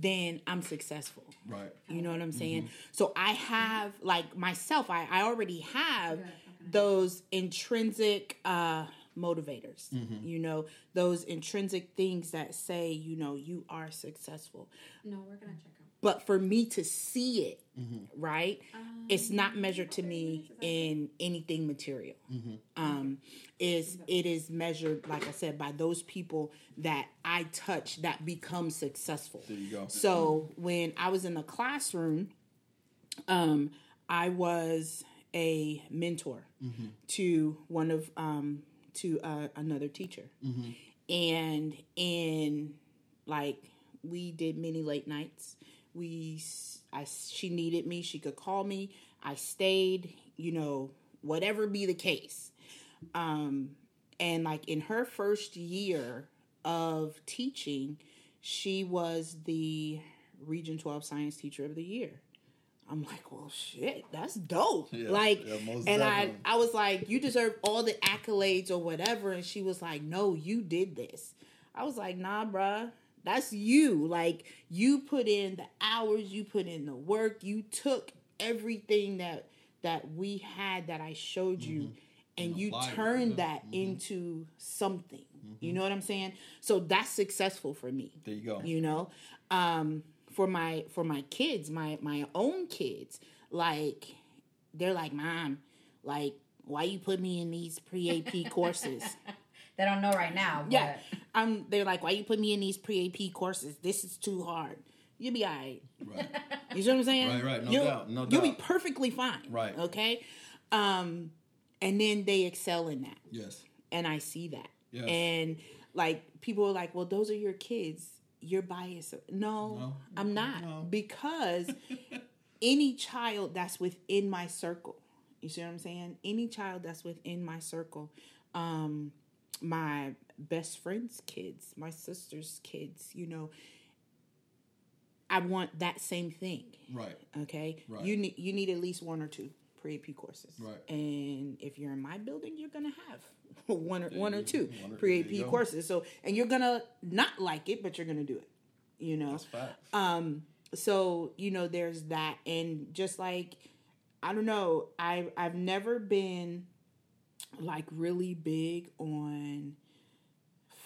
then I'm successful. Right. You know what I'm saying? Mm-hmm. So I have like myself, I, I already have those intrinsic uh motivators. Mm-hmm. You know, those intrinsic things that say, you know, you are successful. No, we're gonna check out. But for me to see it, Mm-hmm. right, it's not measured to me in anything material. Mm-hmm. Um, is it is measured, like I said, by those people that I touch that become successful. There you go. So when I was in the classroom, um, I was a mentor to one of um, to uh, another teacher, and in like we did many late nights. We I she needed me. She could call me. I stayed. You know, whatever be the case. Um, and like in her first year of teaching, she was the Region 12 Science Teacher of the Year. I'm like, well, shit, that's dope. Yeah, like, yeah, and definitely. I, I was like, you deserve all the accolades or whatever. And she was like, no, you did this. I was like, nah, bruh, that's you. Like, you put in the hours, you put in the work, you took everything that that we had that I showed you, mm-hmm. and And you turned yeah. that mm-hmm. into something. You mm-hmm. know what I'm saying? So that's successful for me There you go. you know um for my for my kids my my own kids like they're like mom like why you put me in these pre-ap [laughs] courses They don't know right now. But yeah um they're like why you put me in these pre-ap courses this is too hard you'll be all right Right. you see what i'm saying Right, right, no you'll, doubt, no you'll be perfectly fine Right. okay um and then they excel in that Yes. and I see that. Yes. And like people are like, "Well, those are your kids. You're biased." No, No. I'm not No. because [laughs] any child that's within my circle, you see what I'm saying? Any child that's within my circle, um, my best friend's kids, my sister's kids, you know, I want that same thing. Right. Okay, Right. you need you need at least one or two pre AP courses. Right. And if you're in my building, you're gonna have [laughs] one or one or two pre AP courses. So and you're gonna not like it, but you're gonna do it. You know. Um. So you know, there's that, and just like I don't know, I I've never been like really big on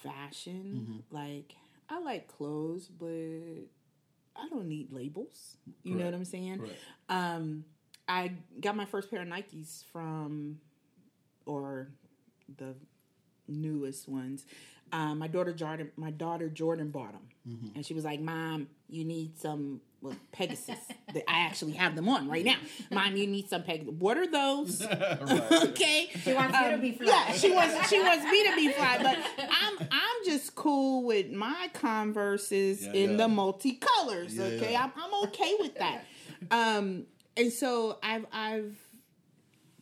fashion. Like I like clothes, but I don't need labels. You know what I'm saying? Um, I got my first pair of Nikes from, or the newest ones. Um, my daughter Jordan, my daughter Jordan bought them, Mm-hmm. and she was like, "Mom, you need some well, Pegasus. [laughs] that I actually have them on right now. [laughs] Mom, you need some Pegasus. What are those? [laughs] okay, She wants you to be fly. yeah, she wants she wants me to be fly, but I'm I'm just cool with my Converses Yeah, in yeah. the multicolors. Yeah, okay, yeah. I'm I'm okay with that. Um, and so I've I've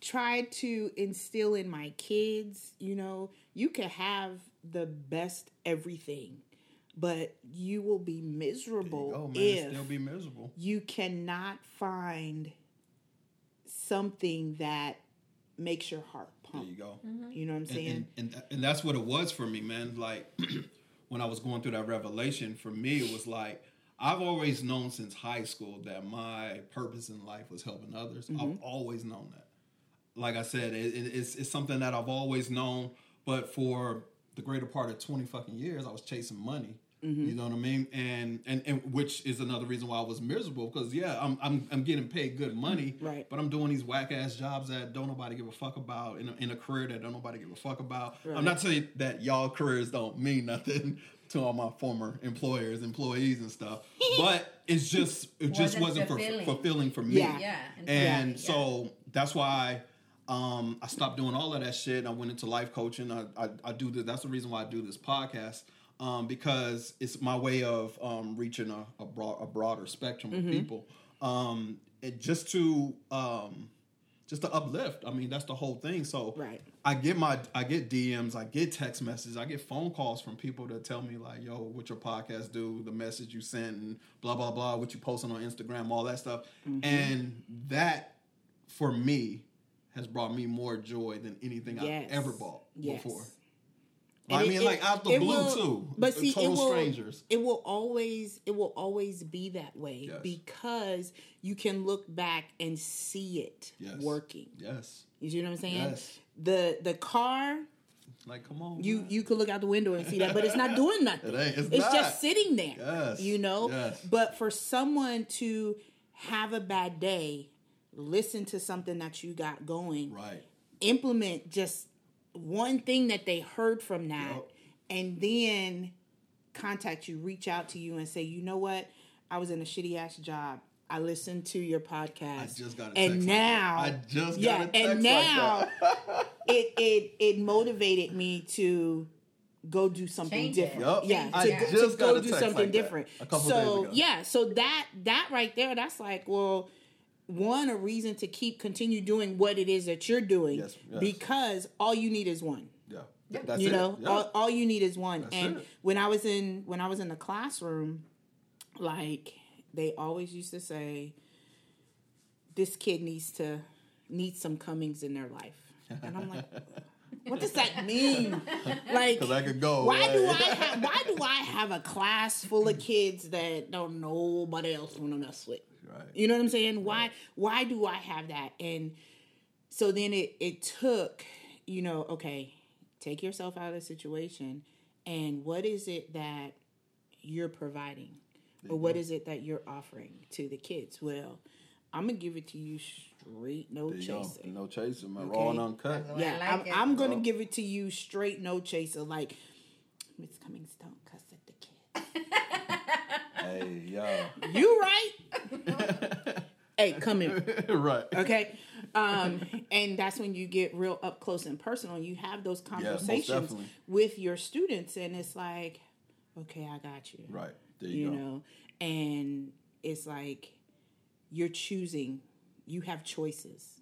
tried to instill in my kids, you know, you can have the best everything, but you will be miserable Oh man, if still be miserable. you cannot find something that makes your heart pump. There you go. You know what I'm and, saying? and, and and that's what it was for me, man. Like [clears throat] when I was going through that revelation, for me it was like I've always known since high school that my purpose in life was helping others. Mm-hmm. I've always known that. Like I said, it, it, it's it's something that I've always known. But for the greater part of twenty fucking years, I was chasing money. Mm-hmm. You know what I mean? And, and and which is another reason why I was miserable because yeah, I'm I'm I'm getting paid good money, Right. But I'm doing these whack ass jobs that don't nobody give a fuck about in a, in a career that don't nobody give a fuck about. Right. I'm not saying that y'all careers don't mean nothing [laughs] to all my former employers, employees, and stuff, [laughs] but it's just it just Wasn't wasn't for, fulfilling. fulfilling for me. Yeah. Yeah, And yeah. so that's why um, I stopped doing all of that shit. And I went into life coaching. I, I, I do this. That's the reason why I do this podcast um, because it's my way of um, reaching a, a, broad, a broader spectrum Mm-hmm. of people. Um, and just to um, just to uplift. I mean, that's the whole thing. So Right. I get my I get DMs, I get text messages, I get phone calls from people that tell me like, "Yo, what your podcast do? The message you sent, and blah blah blah, what you posting on Instagram, all that stuff." Mm-hmm. And that, for me, has brought me more joy than anything Yes. I've ever bought Yes. before. And I it- mean, it- like out the blue will- too. But see, total it will, strangers. It will always, it will always be that way Yes. because you can look back and see it working. Yes, You see what I'm saying? Yes. The the car, like come on, you man. you could look out the window and see that, but it's not doing [laughs] nothing. It ain't- it's it's just sitting there. Yes. You know. Yes. But for someone to have a bad day, listen to something that you got going, right. implement just one thing that they heard from that Yup. and then contact you reach out to you and say you know what i was in a shitty ass job i listened to your podcast I just got a and text like now that. I just got yeah a text and like now that. [laughs] it it it motivated me to go do something Change different Yup. yeah I to, Yeah. to just got go a do text something like different a couple so days ago. yeah so that that right there that's like well one a reason to keep continue doing what it is that you're doing Yes, yes. because all you need is one Yeah, that's you it. know Yeah. all, all you need is one That's and it. when i was in when i was in the classroom like they always used to say this kid needs to need some cummings in their life and i'm like [laughs] what does that mean [laughs] like 'Cause I could go, why do i have why do i [laughs] have a class full of kids that don't nobody else want to mess with Right. you know what i'm saying why why do i have that and so then it it took you know okay take yourself out of the situation and what is it that you're providing or what is it that you're offering to the kids well i'm gonna give it to you straight no There you go. chaser No chaser, man. Okay. Raw and uncut. Yeah I like it. I'm, I'm gonna Well. give it to you straight no chaser like miss cummings don't cuss at the kids [laughs] Hey, yo. you right [laughs] hey come in. right. okay um and that's when you get real up close and personal you have those conversations definitely. with your students and it's like okay i got you Right. There you you, go. know and it's like you're choosing you have choices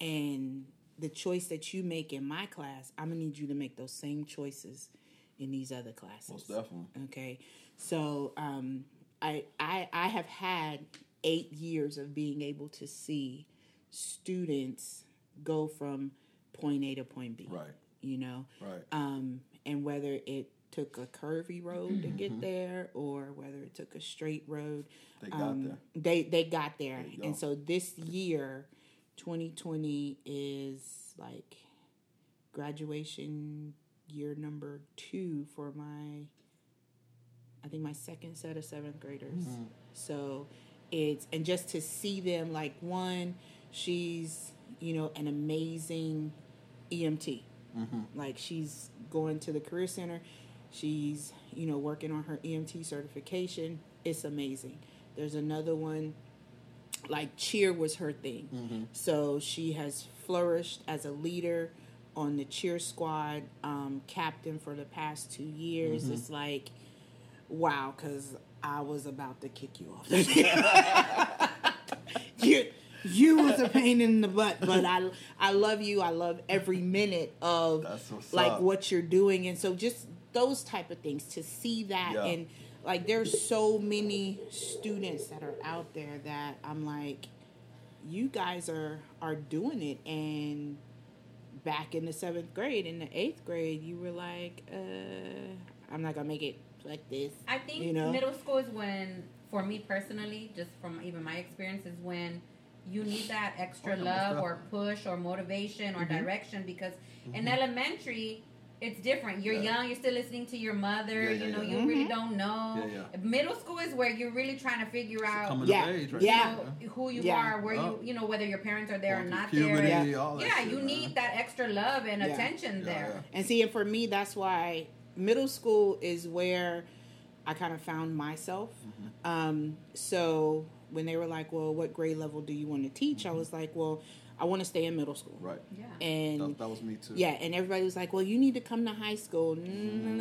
and the choice that you make in my class i'm gonna need you to make those same choices in these other classes Most definitely. okay so um i i i have had eight years of being able to see students go from point a to point b Right. you know Right. um and whether it took a curvy road to Mm-hmm. get there or whether it took a straight road They got um, there. they they got there you and so this year 2020 is like graduation year number two for my, I think my second set of seventh graders. Mm-hmm. So it's, and just to see them, like one, she's, you know, an amazing EMT. Mm-hmm. Like she's going to the career center. She's, you know, working on her EMT certification. It's amazing. There's another one like cheer was her thing. Mm-hmm. So she has flourished as a leader on the cheer squad, um, captain for the past two years. It's like, wow, because I was about to kick you off the [laughs] you, you was a pain in the butt, but I I love you. I love every minute of like up. what you're doing, and so just those type of things to see that Yeah. and like there's so many students that are out there that I'm like, you guys are are doing it, and back in the seventh grade, in the eighth grade, you were like, uh, I'm not gonna make it like this. I think You know? middle school is when, for me personally, just from even my experience, is when you need that extra Oh, love or push or motivation or Mm-hmm. direction because in elementary, it's different. You're Yeah. young, you're still listening to your mother, Yeah, yeah, you know, yeah. you Mm-hmm. really don't know. Yeah, yeah. Middle school is where you're really trying to figure out Yeah. age, right Yeah. you know, who you Yeah. are, where Oh. you, you know, whether your parents are there or not puberty, there. Yeah. Yeah, shit, you man. need that extra love and Yeah. attention Yeah, there. And see, and for me, that's why middle school is where I kind of found myself. Mm-hmm. Um, so when they were like, "Well, what grade level do you want to teach?" I was like, "Well, I want to stay in middle school." Right. Yeah. And That, that was me too. yeah, and everybody was like, "Well, you need to come to high school." No,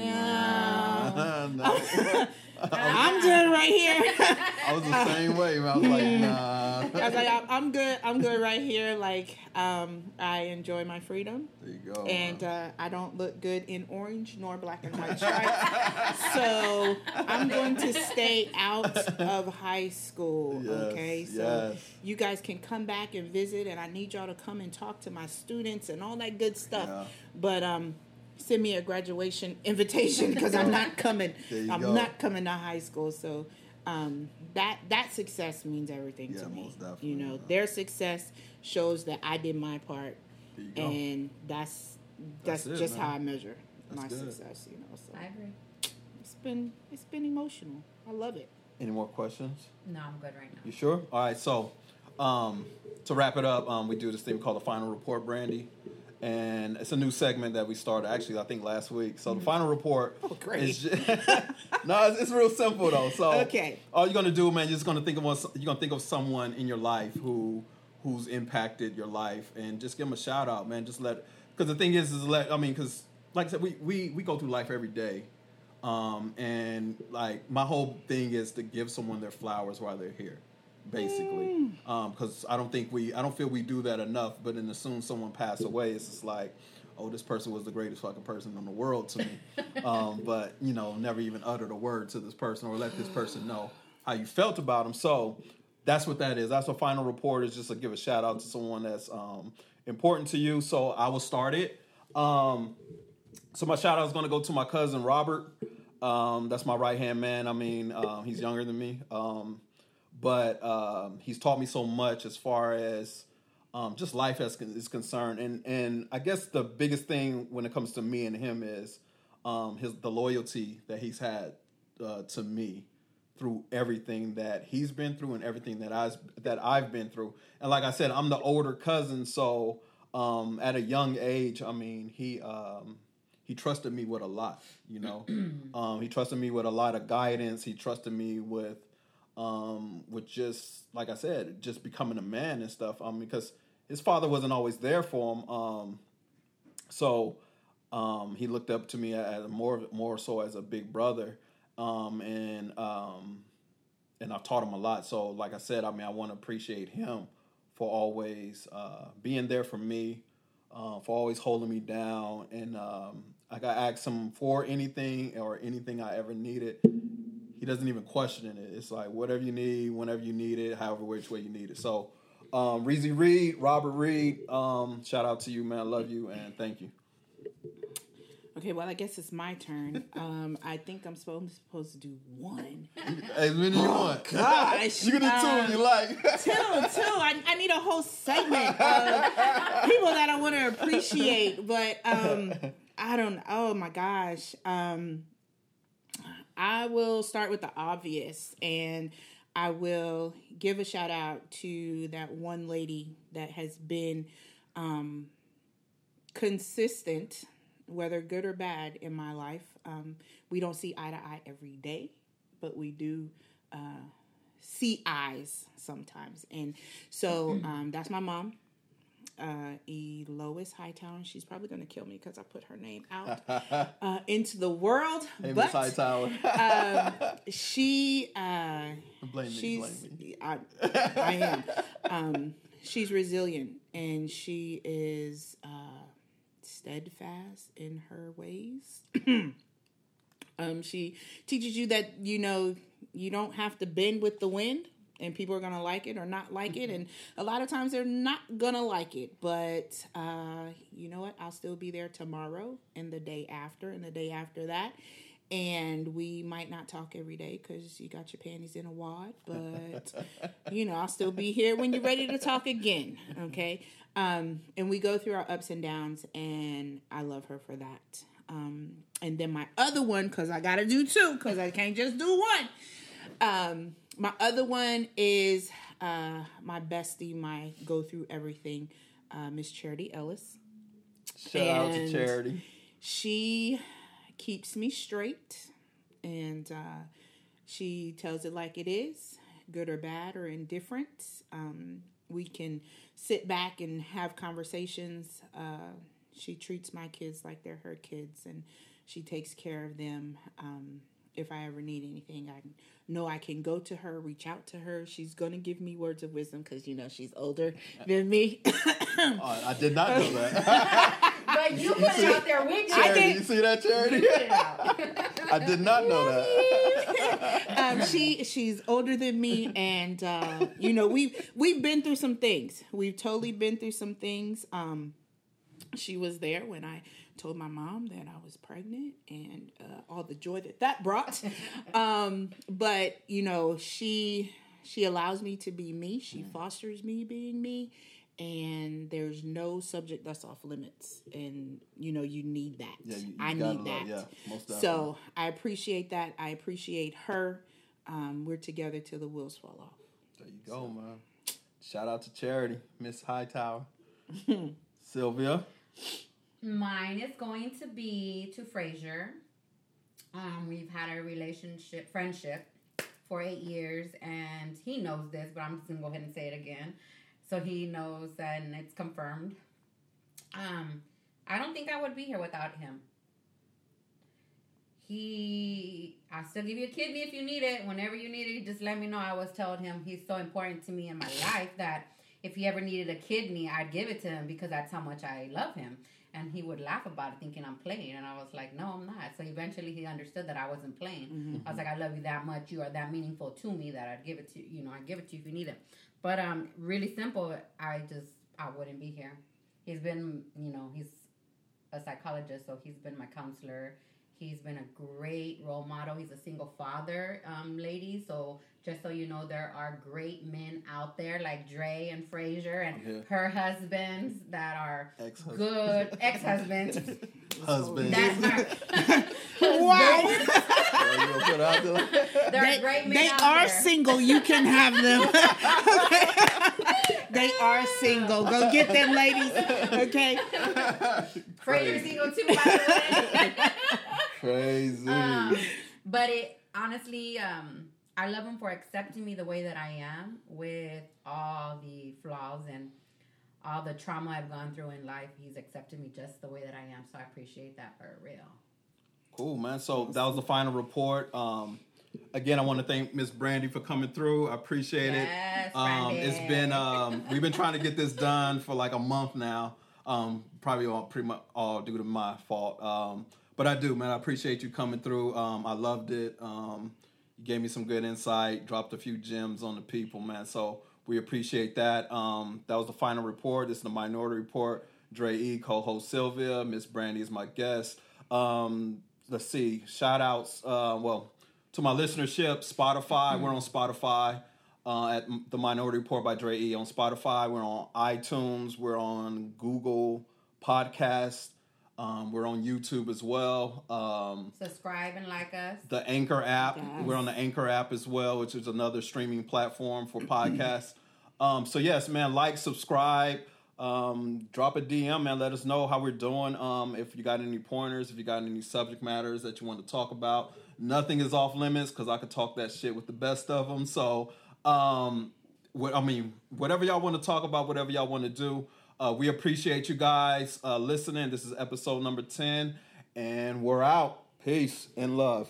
[laughs] no. [laughs] I'm good right here. I was the same way. I was like, [laughs] nah. I was like, "I'm- "I'm good. I'm good right here." Like, um, I enjoy my freedom. there you go. and uh, I don't look good in orange nor black and white stripes. [laughs] so I'm going to stay out of high school. Yes, okay, so yes. you guys can come back and visit, and I need y'all to come and talk to my students and all that good stuff. Yeah. But um. Send me a graduation [laughs] invitation because I'm not [laughs] coming. I'm go. not coming to high school. So um, that that success means everything Yeah, to me. most definitely, You know, yeah. their success shows that I did my part There you go. and that's that's, That's it, just man. how I measure That's my good. success. You know, so I agree. it's been it's been emotional. I love it. Any more questions? No, I'm good right now. You sure? All right. So, um, to wrap it up, um, we do this thing called the final report, Brandi, and it's a new segment that we started actually I think last week. So the final report. Oh, great. Is ju- [laughs] no, it's, it's real simple though. So Okay. all you're gonna do, man, you're just gonna think of one, you're gonna think of someone in your life who who's impacted your life, and just give them a shout out, man. Just let because the thing is, is let I mean, because like I said, we we we go through life every day. Um, and like my whole thing is to give someone their flowers while they're here, basically. Because I don't think we, I don't feel we do that enough. But then as soon as someone pass away, it's just like, oh, this person was the greatest fucking person in the world to me. [laughs] um, but you know, never even uttered a word to this person or let this person know how you felt about them. So that's what that is. That's what final report is. Just to give a shout out to someone that's um, important to you. So I will start it. Um, so my shout out is going to go to my cousin Robert. Um, that's my right hand man. I mean, um, he's younger than me, um, but um, he's taught me so much as far as um, just life as is concerned. And and I guess the biggest thing when it comes to me and him is um, his the loyalty that he's had uh, to me through everything that he's been through and everything that I've that I've been through. And like I said, I'm the older cousin, so um, at a young age, I mean, he um, he trusted me with a lot. You know, [clears throat] um, he trusted me with a lot of guidance. He trusted me with um, with just like I said, just becoming a man and stuff. Um, because his father wasn't always there for him. Um, so um, he looked up to me as more more so as a big brother, um, and um, and I've taught him a lot. So like I said, I mean, I want to appreciate him for always uh, being there for me, uh, for always holding me down, and um, I got asked him for anything or anything I ever needed. He doesn't even question it. It's like whatever you need, whenever you need it, however which way you need it. So, um, Reezy Reed, Robert Reed, um, shout out to you, man. I love you and thank you. Okay, well I guess it's my turn. [laughs] Um, I think I'm supposed supposed to do one. [laughs] As many as you want. Gosh, you can do two if you like. [laughs] two, two. I, I need a whole segment of people that I want to appreciate. But um, I, I don't. Oh my gosh. Um, I will start with the obvious, and I will give a shout out to that one lady that has been um, consistent, whether good or bad, in my life. Um, we don't see eye to eye every day, but we do uh, see eyes sometimes, and so um, that's my mom uh, Lois Hightower. She's probably going to kill me because I put her name out [laughs] uh, into the world. Hey, but Hightower. um, she, uh, blame me. she's, Blame me. I, I am. Um, she's resilient and she is uh, steadfast in her ways. [clears throat] um, she teaches you that you know you don't have to bend with the wind and people are gonna like it or not like it and a lot of times they're not gonna like it but uh, you know what? I'll still be there tomorrow and the day after and the day after that and we might not talk every day because you got your panties in a wad but [laughs] you know i'll still be here when you're ready to talk again okay? Um, and we go through our ups and downs and i love her for that. Um, and then my other one because i gotta do two because i can't just do one um, my other one is uh, my bestie, my go through everything, uh, Miss Charity Ellis. Shout out to Charity. She keeps me straight, and uh, she tells it like it is, good or bad or indifferent. Um, we can sit back and have conversations. Uh, she treats my kids like they're her kids, and she takes care of them. Um, if I ever need anything, I know I can go to her, reach out to her. She's gonna give me words of wisdom because you know she's older than me. [coughs] Oh, I did not know that. [laughs] But you put it out there with you. Charity, did- you see that, Charity? Put it out. [laughs] I did not know that. [laughs] um, she she's older than me, and uh, you know we've we've been through some things. We've totally been through some things. Um, she was there when I told my mom that I was pregnant, and uh, all the joy that that brought. [laughs] um, but you know she she allows me to be me. She fosters me being me. And there's no subject that's off limits, and you know you need that. Yeah, you- you I need love- that. yeah, most definitely. So I appreciate that. I appreciate her. Um, we're together till the wheels fall off. There you go, man. Shout out to Charity, Miss Hightower. [laughs] Sylvia. Mine is going to be to Frazier. Um, we've had a relationship, friendship for eight years, and he knows this, but I'm just gonna go ahead and say it again, so he knows and it's confirmed. Um, I don't think I would be here without him. He, I'll still give you a kidney if you need it. Whenever you need it, just let me know. I always told him he's so important to me in my life that if he ever needed a kidney, I'd give it to him because that's how much I love him. And he would laugh about it, thinking I'm playing. And I was like, no, I'm not. So eventually he understood that I wasn't playing. I was like, I love you that much. You are that meaningful to me that I'd give it to you know, I'd give it to you if you need it. But um, really simple. I just I wouldn't be here. He's been, you know, he's a psychologist, so he's been my counselor. He's been a great role model. He's a single father, um, lady. So just so you know, there are great men out there like Dre and Frazier and Yeah. her husbands that are Ex-husband. good ex-husbands. [laughs] Husband. that are [laughs] Wow. Yeah, you gonna put it out there? there are They, great men they out are there. single. You can have them. [laughs] they are single. Go get them, ladies. Okay. Frazier's single too, by the way. Crazy. um, but it honestly, um, I love him for accepting me the way that I am with all the flaws and all the trauma I've gone through in life. He's accepted me just the way that I am, so I appreciate that for real. Cool, man. So that was the final report. Um, again, I want to thank Miss Brandi for coming through. I appreciate Yes, it. Um, it's been um, we've been trying to get this done for like a month now. Um, probably all pretty much all due to my fault. Um, but I do, man. I appreciate you coming through. Um, I loved it. Um, you gave me some good insight. Dropped a few gems on the people, man. So we appreciate that. Um, that was the final report. This is the Minority Report. Dre E, co-host Sylvia. Miss Brandi is my guest. Um, let's see. Shout outs. Uh, well, to my listenership, Spotify. We're on Spotify. Uh, at the Minority Report by Dre E on Spotify. We're on iTunes. We're on Google Podcast. Um, we're on YouTube as well. Um, Subscribe and like us. the Anchor app. Yes. We're on the Anchor app as well, which is another streaming platform for [clears throat] podcasts. um, so yes, man, like, subscribe, um, drop a DM, man. Let us know how we're doing. Um, if you got any pointers, if you got any subject matters that you want to talk about, nothing is off limits because I could talk that shit with the best of them. So, um, what I mean, whatever y'all want to talk about, whatever y'all want to do. Uh, we appreciate you guys uh, listening. This is episode number 10, and we're out. Peace and love.